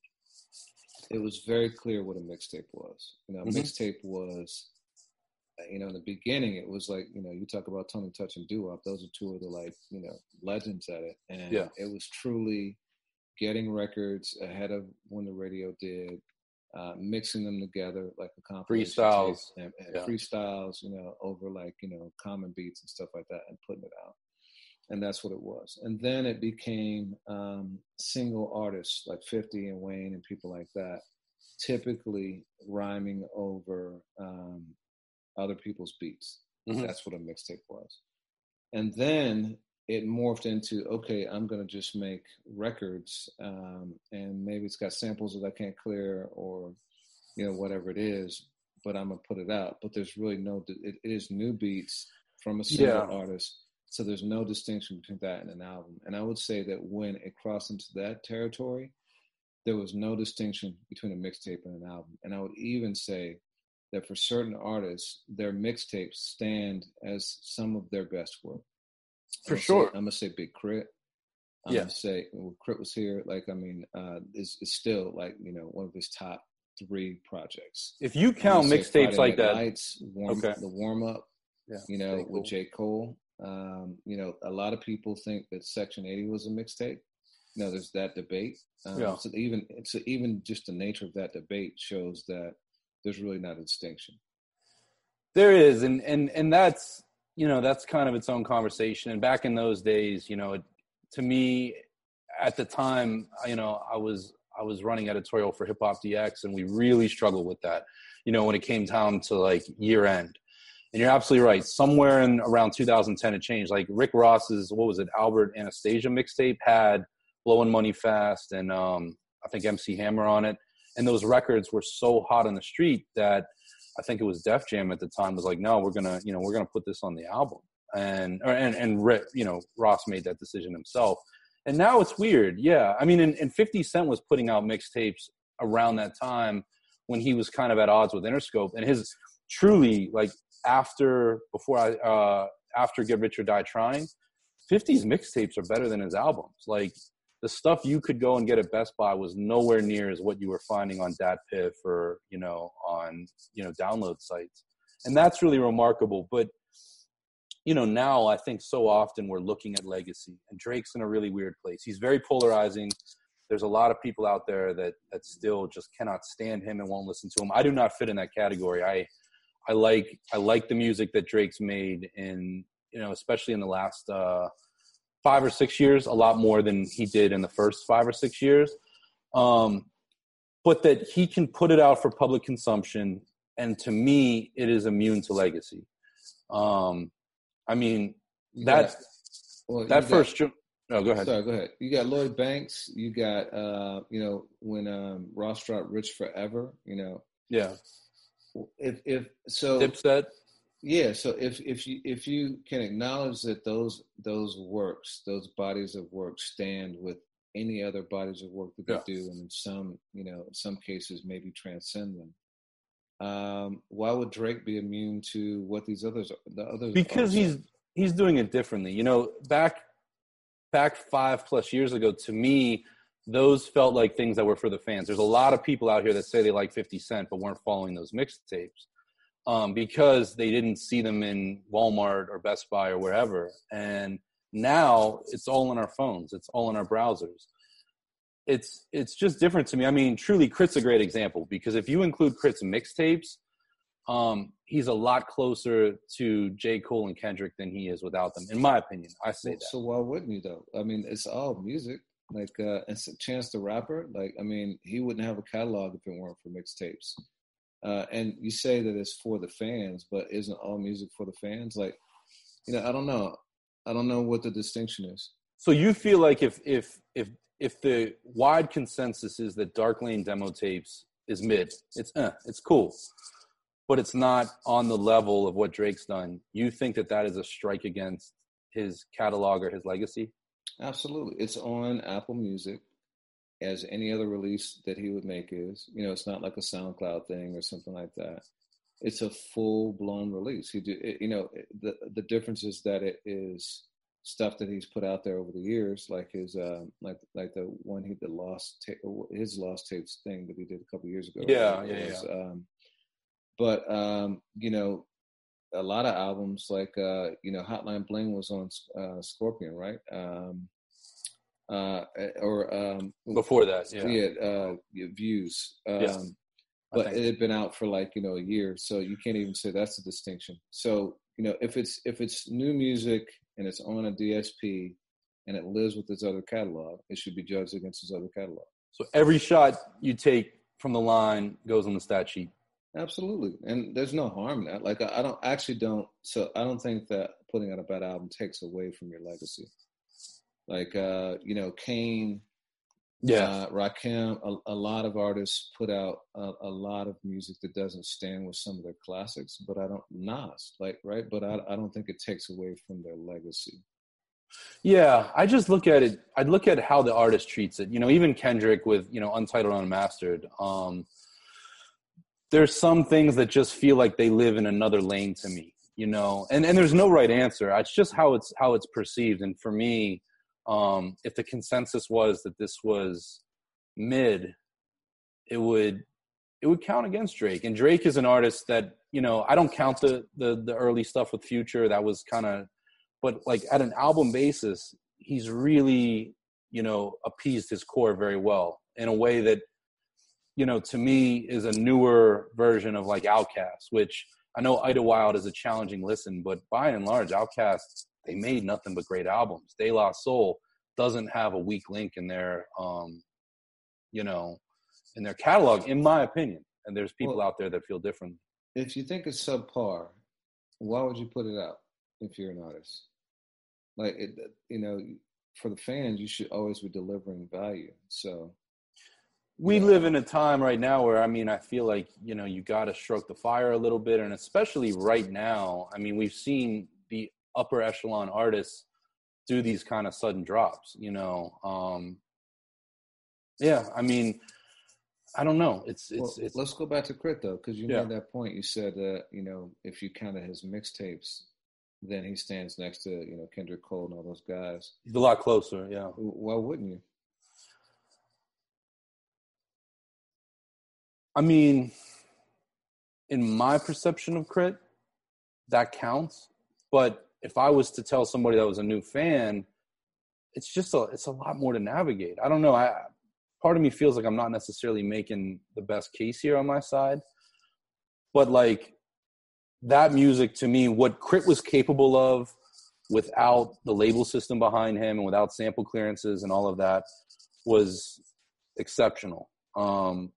it was very clear what a mixtape was. You know, mm-hmm. mixtape was you know, in the beginning, it was like, you know, you talk about Tony Touch and Doo Wop. Those are two of the like, you know, legends at it. And yeah. it was truly getting records ahead of when the radio did, uh, mixing them together like a compilation freestyles, and, and yeah. freestyles, you know, over like you know common beats and stuff like that, and putting it out. And that's what it was. And then it became um, single artists like 50 and Wayne and people like that, typically rhyming over um, other people's beats. Mhm. That's what a mixtape was. And then it morphed into okay, I'm gonna just make records, um, and maybe it's got samples that I can't clear, or you know whatever it is, but I'm gonna put it out. But there's really no, it, it is new beats from a single Yeah. artist, so there's no distinction between that and an album. And I would say that when it crossed into that territory, there was no distinction between a mixtape and an album. And I would even say that for certain artists, their mixtapes stand as some of their best work. For I'm gonna say- sure. I'm gonna say Big Crit. I'm Yeah. gonna say when K.R.I.T. was here, like I mean, uh, is is still like you know one of his top three projects. If you count mixtapes like that, warm, Okay. the warm up, Yeah, you know. Cole. with J Cole. Um, you know, a lot of people think that Section 80 was a mixtape. You know, there's that debate. Um, Yeah. So even so, even just the nature of that debate shows that there's really not a distinction. There is, and and and that's you know that's kind of its own conversation. And back in those days, you know, it, to me, at the time, you know, I was I was running editorial for Hip Hop DX, and we really struggled with that. You know, when it came down to like year end. And you're absolutely right. Somewhere in around 2010, it changed. Like Rick Ross's, what was it, Albert Anastasia mixtape had "Blowing Money Fast" and um, I think MC Hammer on it. And those records were so hot on the street that I think it was Def Jam at the time was like, no, we're gonna, you know, we're gonna put this on the album, and or, and and Rick, you know, Ross made that decision himself. And now it's weird, yeah. I mean, and, and 50 Cent was putting out mixtapes around that time when he was kind of at odds with Interscope, and his truly like after before I uh after Get Rich or Die Trying, 50's mixtapes are better than his albums. Like the stuff you could go and get at Best Buy was nowhere near as what you were finding on DatPiff or you know on you know download sites, and that's really remarkable. But you know now I think so often we're looking at legacy, and Drake's in a really weird place. He's very polarizing. There's a lot of people out there that that still just cannot stand him and won't listen to him. I do not fit in that category. I I like I like the music that Drake's made in you know especially in the last uh, five or six years a lot more than he did in the first five or six years. Um, but that he can put it out for public consumption, and to me, it is immune to legacy. Um, I mean that got- well, that got- first. ju- Oh, go ahead. Sorry, go ahead. You got Lloyd Banks. You got uh, you know when um, Ross dropped "Rich Forever." You know, Yeah, if if so, Dipset. Yeah. So if if you if you can acknowledge that those those works, those bodies of work, stand with any other bodies of work that they Yeah. do, and in some you know in some cases maybe transcend them. Um, why would Drake be immune to what these others the others because artists he's he's doing it differently you know back back five plus years ago to me those felt like things that were for the fans there's a lot of people out here that say they like 50 cent but weren't following those mixtapes um, because they didn't see them in walmart or best buy or wherever and now it's all in our phones it's all in our browsers it's it's just different to me i mean truly K.R.I.T.'s a great example because if you include K.R.I.T.'s mixtapes um, he's a lot closer to J. Cole and Kendrick than he is without them, in my opinion. I say Well, that. So why wouldn't you though? I mean, it's all music. Like uh and so Chance the Rapper, like I mean, he wouldn't have a catalog if it weren't for mixtapes. Uh and you say that it's for the fans, but isn't all music for the fans? Like, you know, I don't know. I don't know what the distinction is. So you feel like if if if if the wide consensus is that Dark Lane demo tapes is mid, it's eh, it's cool, but it's not on the level of what Drake's done. You think that that is a strike against his catalog or his legacy? Absolutely. It's on Apple Music as any other release that he would make is. You know, it's not like a SoundCloud thing or something like that. It's a full blown release. He do, it, you know, the the difference is that it is stuff that he's put out there over the years, like his uh, like like the one he the lost ta- his lost tapes thing that he did a couple years ago. Yeah, right? yeah, was, Um, but um, you know, a lot of albums like uh, you know Hotline Bling was on uh, Scorpion, right? Um, uh, eh, or um, before that, yeah, yeah, uh, Views. Um, yes. But it had been out for like you know a year, so you can't even say that's a distinction. So you know if it's if it's new music and it's on a DSP and it lives with its other catalog, it should be judged against its other catalog. So every shot you take from the line goes on the stat sheet. Absolutely, and there's no harm in that. Like I don't actually don't. So I don't think that putting out a bad album takes away from your legacy. Like uh, you know, Kane, yeah, uh, Rakim. A, a, lot of artists put out a, a, lot of music that doesn't stand with some of their classics, but I don't Nas, like right. But I, I don't think it takes away from their legacy. Yeah, I just look at it. I'd look at how the artist treats it. You know, even Kendrick with you know Untitled Unmastered. Um, there's some things that just feel like they live in another lane to me you know and and there's no right answer it's just how it's how it's perceived and for me um if the consensus was that this was mid it would it would count against drake. And drake is an artist that you know i don't count the the, the early stuff with future. That was kind of but like at an album basis he's really you know appeased his core very well in a way that you know, to me is a newer version of like OutKast, which I know Idlewild is a challenging listen, but by and large, OutKast they made nothing but great albums. De La Soul doesn't have a weak link in their, um, you know, in their catalog, in my opinion. And there's people well, out there that feel different. If you think it's subpar, why would you put it out if you're an artist? Like, it, you know, for the fans, you should always be delivering value. So we live in a time right now where I mean I feel like you know you got to stroke the fire a little bit, and especially right now. I mean we've seen the upper echelon artists do these kind of sudden drops. You know, um, yeah. I mean, I don't know. It's it's, well, it's let's go back to K.R.I.T. though, because you yeah. made that point. You said that you know if you of his mixtapes, then he stands next to you know Kendrick Cole and all those guys. He's a lot closer. Yeah. Why wouldn't you? I mean, in my perception of K.R.I.T., that counts. But if I was to tell somebody that was a new fan, it's just a it's a lot more to navigate. I don't know. I part of me feels like I'm not necessarily making the best case here on my side, but like that music to me, what K.R.I.T. was capable of without the label system behind him and without sample clearances and all of that was exceptional. Um,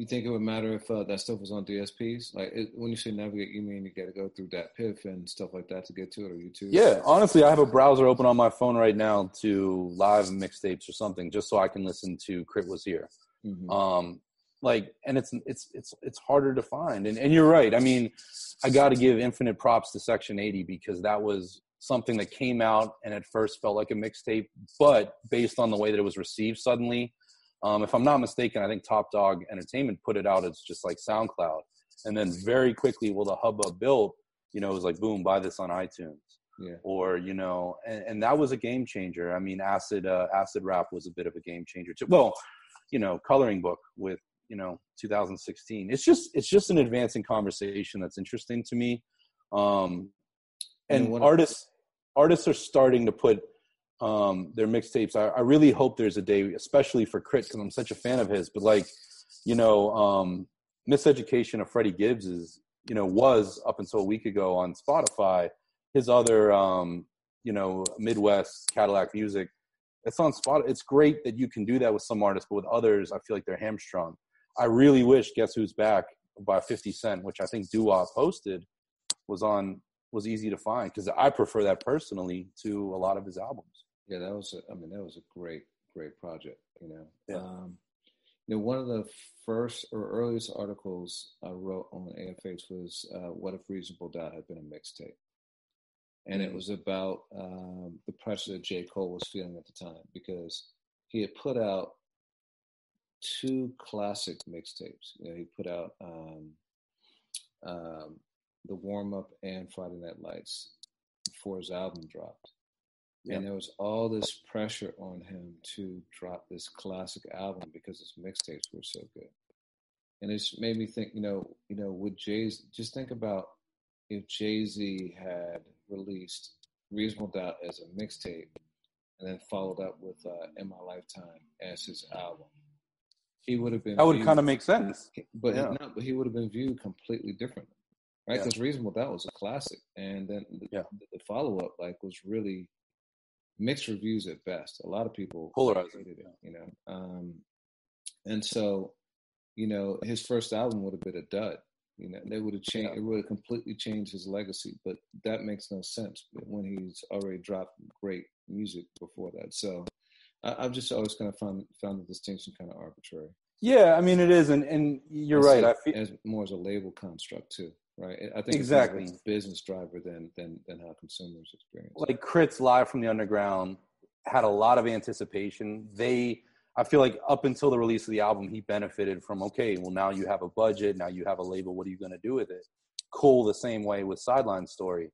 you think it would matter if uh, that stuff was on DSPs? Like it, when you say navigate, you mean you got to go through DatPiff and stuff like that to get to it, or YouTube? Yeah, honestly, I have a browser open on my phone right now to live mixtapes or something, just so I can listen to K.R.I.T. was here. Mm-hmm. Um, like, and it's it's it's it's harder to find. And and you're right. I mean, I got to give infinite props to Section 80 because that was something that came out and at first felt like a mixtape, but based on the way that it was received suddenly um, if I'm not mistaken, I think Top Dawg Entertainment put it out It's just like SoundCloud, and then very quickly, well, the hubbub built. You know, it was like, boom, buy this on iTunes. Yeah. Or you know, and, and that was a game changer. I mean, acid uh, acid rap was a bit of a game changer too. Well, you know, coloring book with you know 2016. It's just it's just an advancing conversation that's interesting to me. Um, and know, artists artists are starting to put um, their mixtapes. I, I, really hope there's a day, especially for K.R.I.T., because I'm such a fan of his. But like, you know, um, Miseducation of Freddie Gibbs is, you know, was up until a week ago on Spotify. His other, um, you know, Midwest Cadillac music, it's on Spot. It's great that you can do that with some artists, but with others, I feel like they're hamstrung. I really wish Guess Who's Back by 50 Cent, which I think Dua posted, was on was easy to find because I prefer that personally to a lot of his albums. Yeah, that was. A, I mean, that was a great, great project. You know. Yeah. Um, you know, one of the first or earliest articles I wrote on AFH was uh, "What if Reasonable Doubt had been a mixtape," and it mm-hmm. was about um, the pressure that J. Cole was feeling at the time because he had put out two classic mixtapes. You know, he put out um, um, the warm up and Friday Night Lights before his album dropped. Yep. And there was all this pressure on him to drop this classic album because his mixtapes were so good. And it's made me think, you know, you know, with Jay's just think about if Jay Z had released Reasonable Doubt as a mixtape and then followed up with uh, In My Lifetime as his album, he would have been. That would kind of make sense. But yeah. not, but he would have been viewed completely differently, right? Yeah. Because Reasonable Doubt was a classic, and then the, Yeah. the follow up like was really mixed reviews at best. A lot of people Polarizing, it, you know. Um, and so, you know, his first album would have been a dud. You know, they would have changed. It would have completely changed his legacy. But that makes no sense when he's already dropped great music before that. So, I, I've just always kind of found found the distinction kind of arbitrary. Yeah, I mean it is, and and you're right. I feel as more as a label construct too, right? I think Exactly. it's a business driver than than than how consumers experience. like K.R.I.T.'s live from the underground had a lot of anticipation. They, I feel like up until the release of the album, he benefited from okay, well now you have a budget, now you have a label. What are you going to do with it? Cool. The same way with Sideline Story,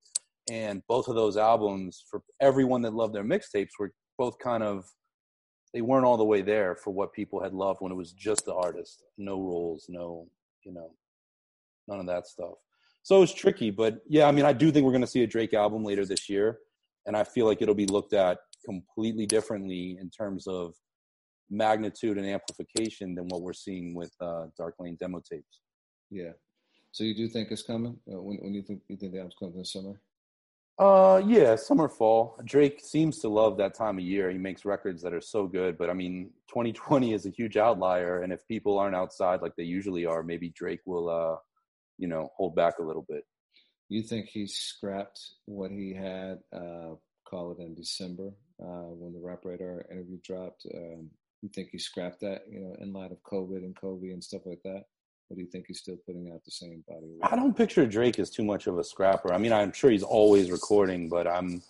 and both of those albums for everyone that loved their mixtapes were both kind of they weren't all the way there for what people had loved when it was just the artist, no rules, no you know, none of that stuff. So it's tricky, but yeah, I mean, I do think we're going to see a Drake album later this year, and I feel like it'll be looked at completely differently in terms of magnitude and amplification than what we're seeing with uh, Dark Lane demo tapes. yeah. So you do think it's coming? Uh, when when you think you think the album's coming this summer? Uh, yeah, summer, fall. Drake seems to love that time of year. He makes records that are so good, but I mean, 2020 is a huge outlier, and if people aren't outside like they usually are, maybe Drake will, uh, you know, hold back a little bit. You think he scrapped what he had? Uh, call it in December uh, when the Rap Radar interview dropped. Um, you think he scrapped that? You know, in light of COVID and Kobe and stuff like that. Or do you think he's still putting out the same body? I don't picture Drake as too much of a scrapper. I mean, I'm sure he's always recording, but I'm,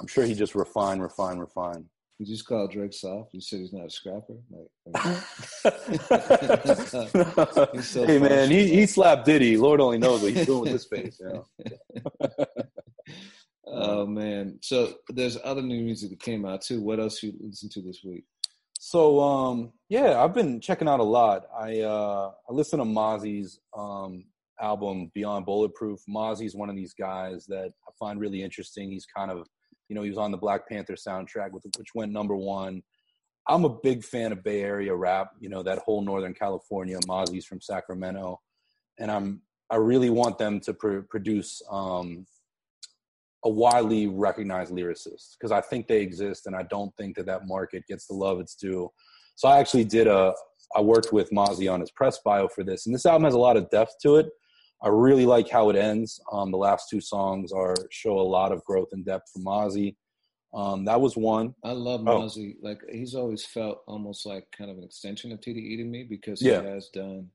I'm sure he just refine, refine, refine. You just called Drake soft. You said he's not a scrapper. Like, He's so hey man, he he slapped Diddy. Lord only knows what he's doing with his face. You know? oh man! So there's other new music that came out too. What else you listen to this week? So um, yeah, I've been checking out a lot. I uh, I listened to Mozzy's um, album Beyond Bulletproof. Mozzy's one of these guys that I find really interesting. He's kind of you know he was on the Black Panther soundtrack, with, which went number one. I'm a big fan of Bay Area rap. You know that whole Northern California. Mozzy's from Sacramento, and I'm I really want them to pr- produce um, a widely recognized lyricist because I think they exist, and I don't think that that market gets the love it's due. So I actually did a I worked with Mozzy on his press bio for this, and this album has a lot of depth to it. I really like how it ends. Um, the last two songs are show a lot of growth and depth from Mozzy. Um, that was one. I love Oh. Like he's always felt almost like kind of an extension of TDE to me because Yeah. he has done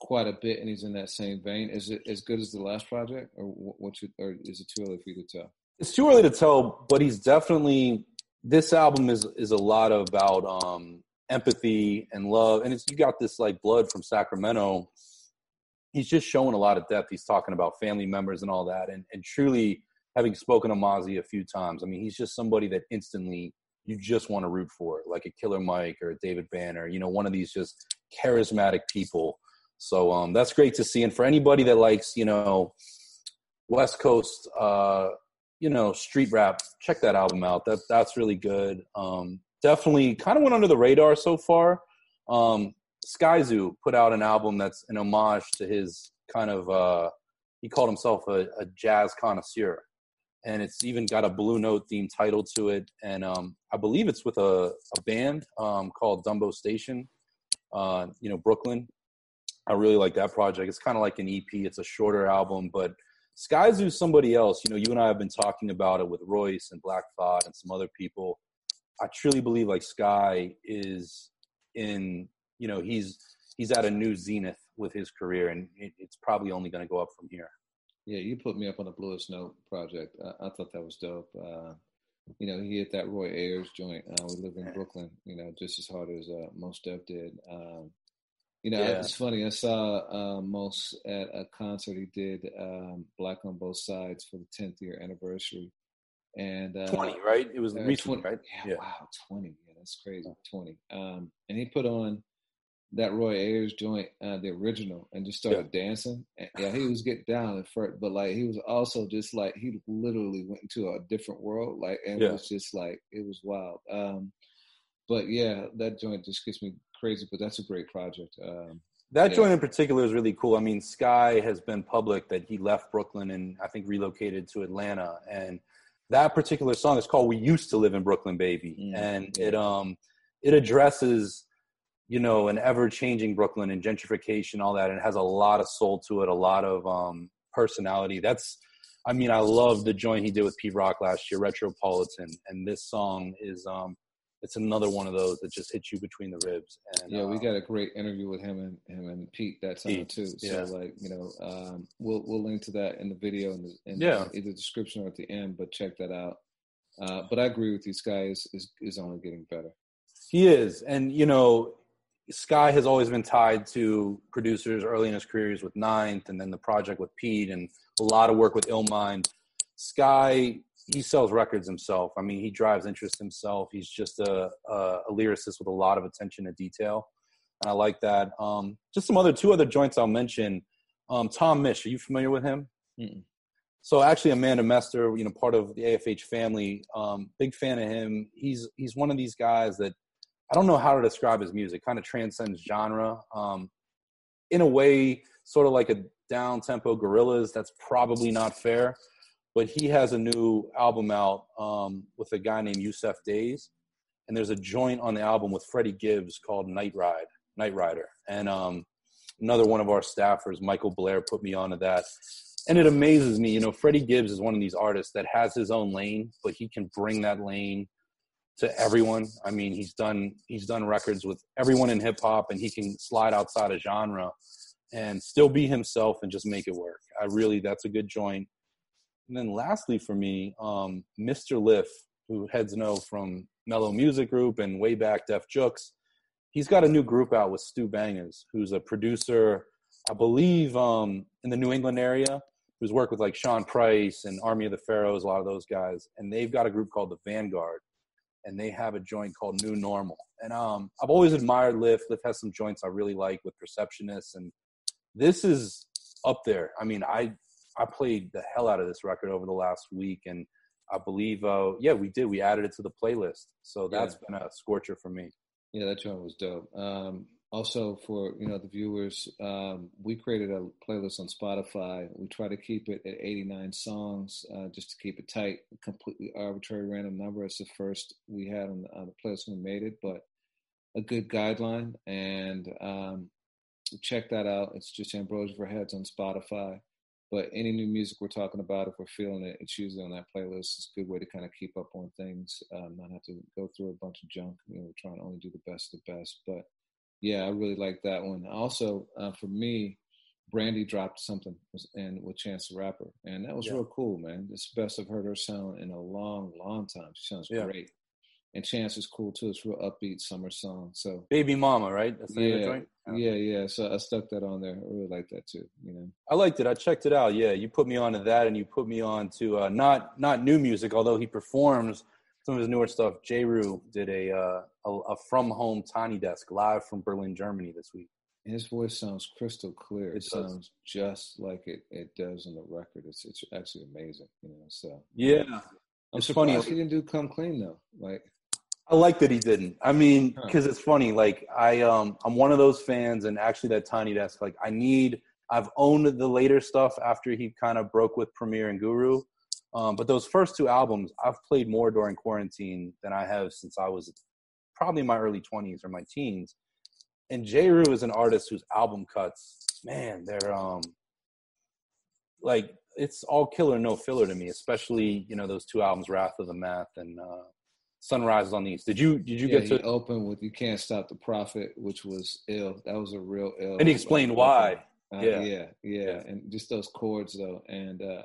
quite a bit, and he's in that same vein. Is it as good as the last project, or what? You, or is it too early for you to tell? It's too early to tell, but he's definitely this album is is a lot about um empathy and love. And it's you got this like blood from Sacramento. He's just showing a lot of depth. He's talking about family members and all that. And and truly having spoken to Mozzy a few times, I mean, he's just somebody that instantly you just want to root for, like a Killer Mike or a David Banner, you know, one of these just charismatic people. So um, that's great to see. And for anybody that likes, you know, West Coast, uh, you know, street rap, check that album out. That that's really good. Um, definitely kind of went under the radar so far. Um, Skyzoo put out an album that's an homage to his kind of. Uh, he called himself a, a jazz connoisseur, and it's even got a Blue Note themed title to it. And um, I believe it's with a, a band um, called Dumbo Station. Uh, you know, Brooklyn. I really like that project. It's kind of like an EP. It's a shorter album, but Skyzoo's somebody else. You know, you and I have been talking about it with Royce and Black Thought and some other people. I truly believe like Sky is in, you know, he's he's at a new zenith with his career, and it, it's probably only going to go up from here. Yeah, you put me up on the Bluest Note project. I, I thought that was dope. Uh, you know, he hit that Roy Ayers joint. Uh, we live in Brooklyn. You know, just as hard as uh, Mos Def did. Um, you know, Yeah. it's funny. I saw uh, Mos at a concert he did, um, Black on Both Sides for the 10th year anniversary. And uh, Twenty, right? It was uh, recent, 20 right? Yeah, wow, 20. Yeah, that's crazy. 20. Um, and he put on that Roy Ayers joint, uh, the original, and just started yeah. dancing. And, yeah, he was getting down at first, but like he was also just like he literally went into a different world. Like and yeah. it was just like it was wild. Um, but yeah, that joint just gets me crazy. But that's a great project. Um, that yeah. joint in particular is really cool. I mean, Sky has been public that he left Brooklyn and I think relocated to Atlanta, and that particular song is called "We Used to Live in Brooklyn, Baby," mm. and it um it addresses you know an ever changing Brooklyn and gentrification, all that, and it has a lot of soul to it, a lot of um personality. That's I mean, I love the joint he did with Pete Rock last year, Retropolitan, and this song is um it's another one of those that just hits you between the ribs. And yeah, we um, got a great interview with him and him and Pete that time Pete, too. So yeah. like you know, um, we'll we'll link to that in the video in the in yeah. either description or at the end. But check that out. Uh, but I agree with you. Sky is, is is only getting better. He is, and you know, Sky has always been tied to producers early in his careers with Ninth, and then the project with Pete, and a lot of work with Illmind. Sky he sells records himself. I mean, he drives interest himself. He's just a, a, a lyricist with a lot of attention to detail, and I like that. Um, just some other two other joints I'll mention. Um, Tom Misch, are you familiar with him? Mm-mm. So actually, Amanda Mester, you know, part of the AFH family, um, big fan of him. He's he's one of these guys that I don't know how to describe his music. Kind of transcends genre. Um, in a way, sort of like a down tempo Gorillaz. That's probably not fair but he has a new album out um, with a guy named Yussef Dayes, and there's a joint on the album with Freddie Gibbs called Night Ride, Night Rider, and um, another one of our staffers, Michael Blair, put me onto that. And it amazes me, you know, Freddie Gibbs is one of these artists that has his own lane, but he can bring that lane to everyone. I mean, he's done he's done records with everyone in hip hop, and he can slide outside of genre and still be himself and just make it work. I really, that's a good joint. And then lastly for me, um, Mr. Lif, who heads know from Mellow Music Group and way back Def Jux, he's got a new group out with Stu Bangas, who's a producer, I believe, um, in the New England area, who's worked with like Sean Price and Army of the Pharaohs, a lot of those guys. And they've got a group called the Vanguard, and they have a joint called New Normal. And um, I've always admired Lif. Lif has some joints I really like with Perceptionists, and this is up there. I mean, I I played the hell out of this record over the last week, and I believe, uh, yeah, we did. We added it to the playlist, so that's yeah. been a scorcher for me. Yeah, that joint was dope. Um, also, for you know the viewers, um, we created a playlist on Spotify. We try to keep it at 89 songs, uh, just to keep it tight. Completely arbitrary random number. It's the first we had on the, on the playlist when we made it, but a good guideline. And um, check that out. It's just Ambrosia for Heads on Spotify. But any new music we're talking about, if we're feeling it, it's usually on that playlist. It's a good way to kind of keep up on things, um, not have to go through a bunch of junk. You know, trying to only do the best of the best. But yeah, I really like that one. Also, uh, for me, Brandy dropped something and with Chance the Rapper, and that was yeah. real cool, man. It's the best I've heard her sound in a long, long time. She sounds yeah. great and Chance is cool too. It's real upbeat summer song. So Baby Mama, right? That's yeah, yeah, yeah. So I stuck that on there. I really like that too. You know, I liked it. I checked it out. Yeah, you put me on to that, and you put me on to uh, not not new music, although he performs some of his newer stuff. Jeru did a, uh, a, a from home tiny desk live from Berlin, Germany this week. His voice sounds crystal clear. It, it sounds just like it, it does on the record. It's it's actually amazing, you know. So yeah, I'm it's surprised funny. he didn't do "Come Clean" though. Like I like that he didn't. I mean, because it's funny. Like I, um, I'm one of those fans, and actually, that Tiny Desk. Like I need. I've owned the later stuff after he kind of broke with Premier and Guru, um, but those first two albums, I've played more during quarantine than I have since I was probably in my early 20s or my teens. And Jeru is an artist whose album cuts, man, they're um, like it's all killer, no filler to me. Especially you know those two albums, Wrath of the Math and uh, Sunrises on the East. Did you did you yeah, get to open with "You Can't Stop the Prophet," which was ill. That was a real ill. And he explained why. Uh, yeah. yeah. yeah, and just those chords though, and uh,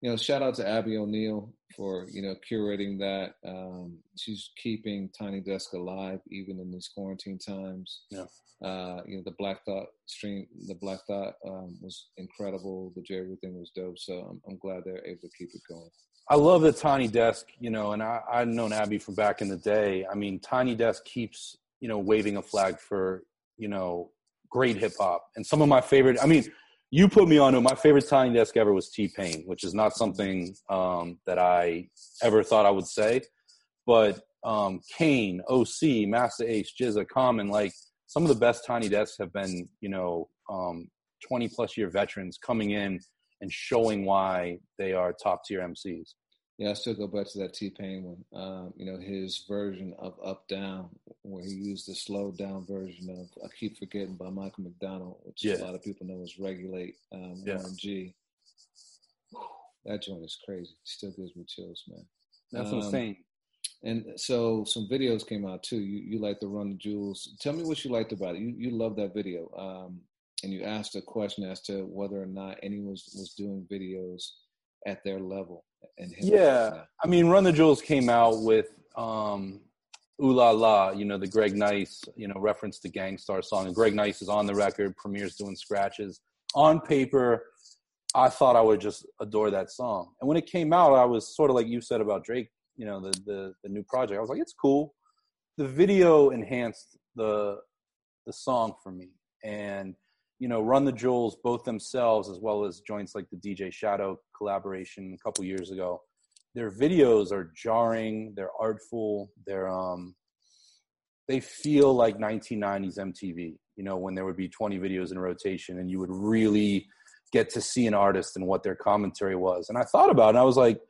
you know, shout out to Abby O'Neill for you know curating that. Um, she's keeping Tiny Desk alive even in these quarantine times. Yeah. Uh, you know, the Black Thought stream, the Black Thought um, was incredible. The Jeru thing was dope. So I'm, I'm glad they're able to keep it going. I love the Tiny Desk, you know, and I, I've known Abby from back in the day. I mean, Tiny Desk keeps, you know, waving a flag for you know, great hip hop. And some of my favorite, I mean, you put me on to my favorite tiny desk ever was T Pain, which is not something um, that I ever thought I would say. But um, Kane, OC, Masta Ace, GZA, Common, like some of the best tiny desks have been, you know, um, 20 plus year veterans coming in and showing why they are top tier MCs. Yeah, I still go back to that T Pain one. Um, you know, his version of Up Down, where he used the slowed down version of I Keep Forgetting by Michael McDonald, which yeah. a lot of people know as Regulate um, yeah. G. That joint is crazy. Still gives me chills, man. That's um, insane. And so some videos came out too. You you like to run the jewels. Tell me what you liked about it. You you love that video. Um, and you asked a question as to whether or not anyone was, was doing videos at their level. And yeah, I mean, Run the Jewels came out with um, "Ooh La La," you know, the Greg Nice, you know, reference to Gang Starr song. And Greg Nice is on the record. Premier's doing scratches on paper. I thought I would just adore that song. And when it came out, I was sort of like you said about Drake, you know, the the, the new project. I was like, it's cool. The video enhanced the the song for me, and you know, Run the Jewels, both themselves, as well as joints like the DJ Shadow collaboration a couple years ago. Their videos are jarring. They're artful. They're um, they feel like 1990s MTV. You know, when there would be 20 videos in rotation, and you would really get to see an artist and what their commentary was. And I thought about it, and I was like,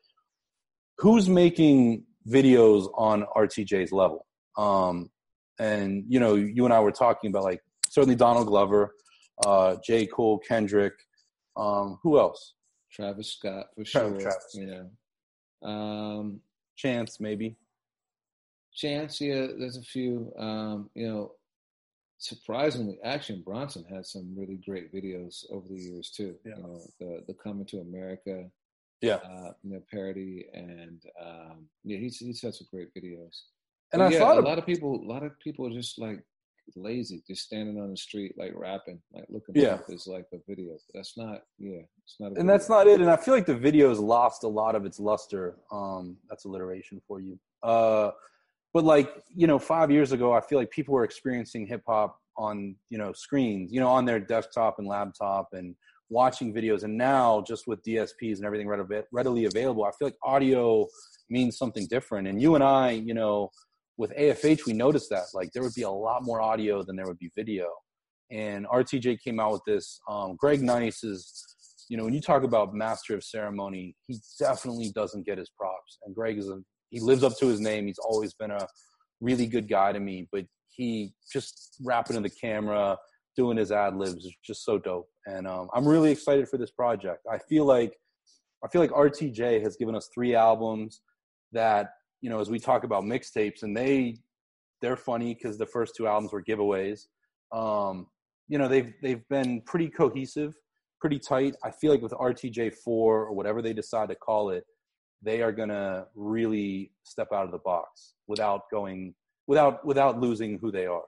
who's making videos on RTJ's level? Um, and you know, you and I were talking about like certainly Donald Glover uh, J. Cole, Kendrick. Um, who else? Travis Scott for sure. Travis. Yeah. Um, Chance maybe. Chance, yeah. There's a few. Um, you know, surprisingly, Action Bronson had some really great videos over the years too. Yeah. You know, the the Coming to America. Yeah. Uh, you know, parody and um, yeah, he's he's had some great videos. And but I yeah, thought a lot of people, a lot of people are just like lazy, just standing on the street like rapping, like looking yeah. up is like a video. But that's not, yeah, it's not. and that's not it. And I feel like the video's lost a lot of its luster. Um, that's alliteration for you. Uh, but like you know, five years ago, I feel like people were experiencing hip hop on you know screens, you know, on their desktop and laptop and watching videos. And now, just with DSPs and everything readily available, I feel like audio means something different. And you and I, you know with AFH, we noticed that like there would be a lot more audio than there would be video. And RTJ came out with this. Um, Greg Nice is, you know, when you talk about master of ceremony, he definitely doesn't get his props. And Greg is a, he lives up to his name. He's always been a really good guy to me, but he just rapping in the camera, doing his ad libs is just so dope. And um, I'm really excited for this project. I feel like, I feel like RTJ has given us three albums that you know, as we talk about mixtapes, and they they're funny because the first two albums were giveaways. Um, you know, they've they've been pretty cohesive, pretty tight. I feel like with RTJ four or whatever they decide to call it, they are gonna really step out of the box without going without without losing who they are.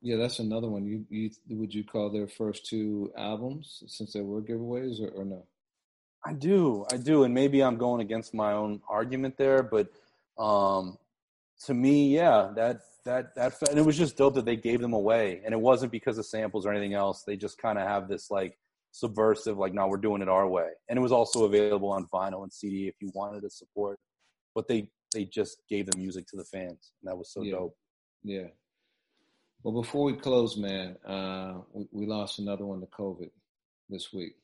Yeah, that's another one. You, you would you call their first two albums since they were giveaways or, or no? I do, I do, and maybe I'm going against my own argument there, but um, to me, yeah, that that that and it was just dope that they gave them away, and it wasn't because of samples or anything else. They just kind of have this like subversive, like, no, we're doing it our way, and it was also available on vinyl and CD if you wanted to support. But they they just gave the music to the fans, and that was so yeah. dope. Yeah. Well, before we close, man, uh, we, we lost another one to COVID this week.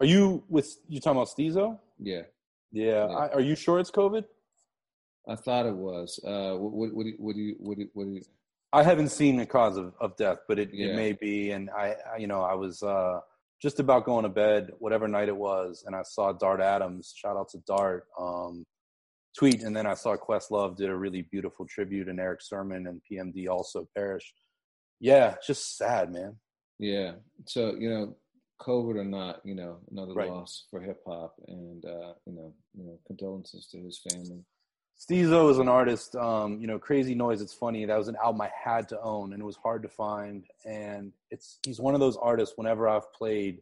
Are you with you talking about Stezo? Yeah. Yeah. yeah. I, are you sure it's COVID? I thought it was. Uh, what, what, what, do you, what do you, what do you, what do you? I haven't seen the cause of, of death, but it, yeah. it may be. And I, I, you know, I was uh, just about going to bed, whatever night it was, and I saw Dart Adams. Shout out to Dart. Um, tweet, and then I saw Questlove did a really beautiful tribute, and Erick Sermon and PMD also perished. Yeah, just sad, man. Yeah. So you know, COVID or not, you know, another right. loss for hip hop, and uh, you know, you know, condolences to his family. Stezo is an artist. Um, you know, Crazy Noise. It's funny. That was an album I had to own, and it was hard to find. And it's he's one of those artists. Whenever I've played,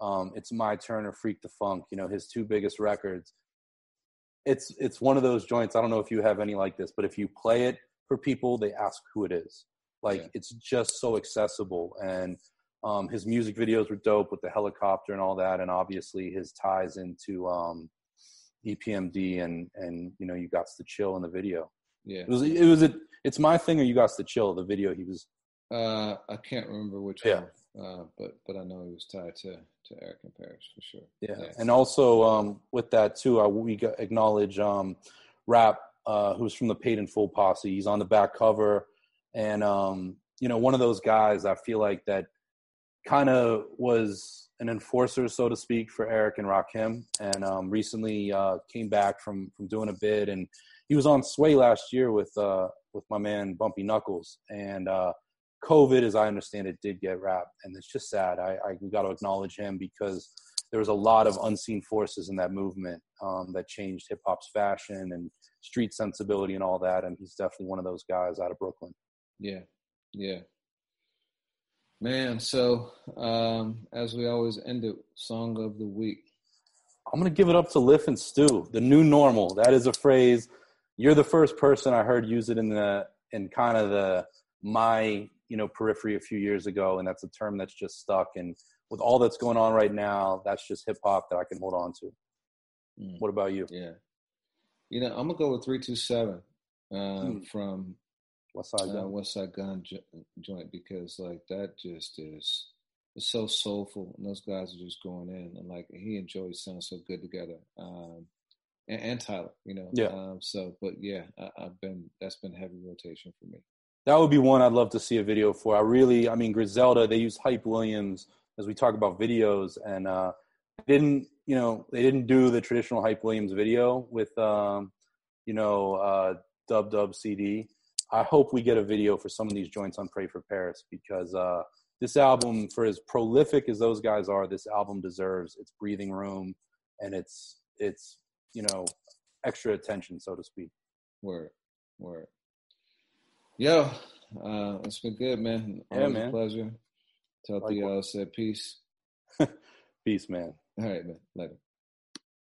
um, it's my turn or Freak the Funk. You know, his two biggest records. It's it's one of those joints. I don't know if you have any like this, but if you play it for people, they ask who it is. Like Yeah. it's just so accessible, and um, his music videos were dope with the helicopter and all that, and obviously his ties into um, EPMD and and you know you got the chill in the video. Yeah. It was it was a it's my thing or you got the chill the video he was Uh, I can't remember which Yeah. one, uh, but but I know he was tied to to Erick and Parrish for sure. Yeah, and also um, with that too, I, we got, acknowledge um, Rap, uh, who's from the Paid in Full posse. He's on the back cover, and um, you know, one of those guys. I feel like that kind of was an enforcer, so to speak, for Eric and Rakim. And um, recently uh, came back from from doing a bid, and he was on Sway last year with uh, with my man Bumpy Knuckles, and uh, COVID, as I understand it, did get wrapped, and it's just sad. I, I got to acknowledge him because there was a lot of unseen forces in that movement um, that changed hip hop's fashion and street sensibility and all that. And he's definitely one of those guys out of Brooklyn. Yeah, yeah. Man, so um, as we always end it, song of the week. I'm gonna give it up to Lif and Stu, the new normal. That is a phrase. You're the first person I heard use it in the in kind of the my you know periphery a few years ago, and that's a term that's just stuck. And with all that's going on right now, that's just hip hop that I can hold on to. Mm. What about you? Yeah, you know, I'm gonna go with three two seven um, Hmm. from West Side uh, Gunn? Side Gunn jo- joint because like that just is it's so soulful and those guys are just going in and like he and Joey sound so good together. Um, and, and Tyler, you know. Yeah. Um, so, but yeah, I, I've been that's been heavy rotation for me. That would be one I'd love to see a video for. I really, I mean, Griselda, they use Hype Williams as we talk about videos, and uh, didn't, you know, they didn't do the traditional Hype Williams video with, um, you know, uh, Dub Dub CD. I hope we get a video for some of these joints on Pray for Paris because uh, this album, for as prolific as those guys are, this album deserves its breathing room and its its you know extra attention, so to speak. Word, word. Yo, uh, it's been good, man. Yeah, Always man. A pleasure. Tell uh, said peace. Peace, man. All right, man. Later.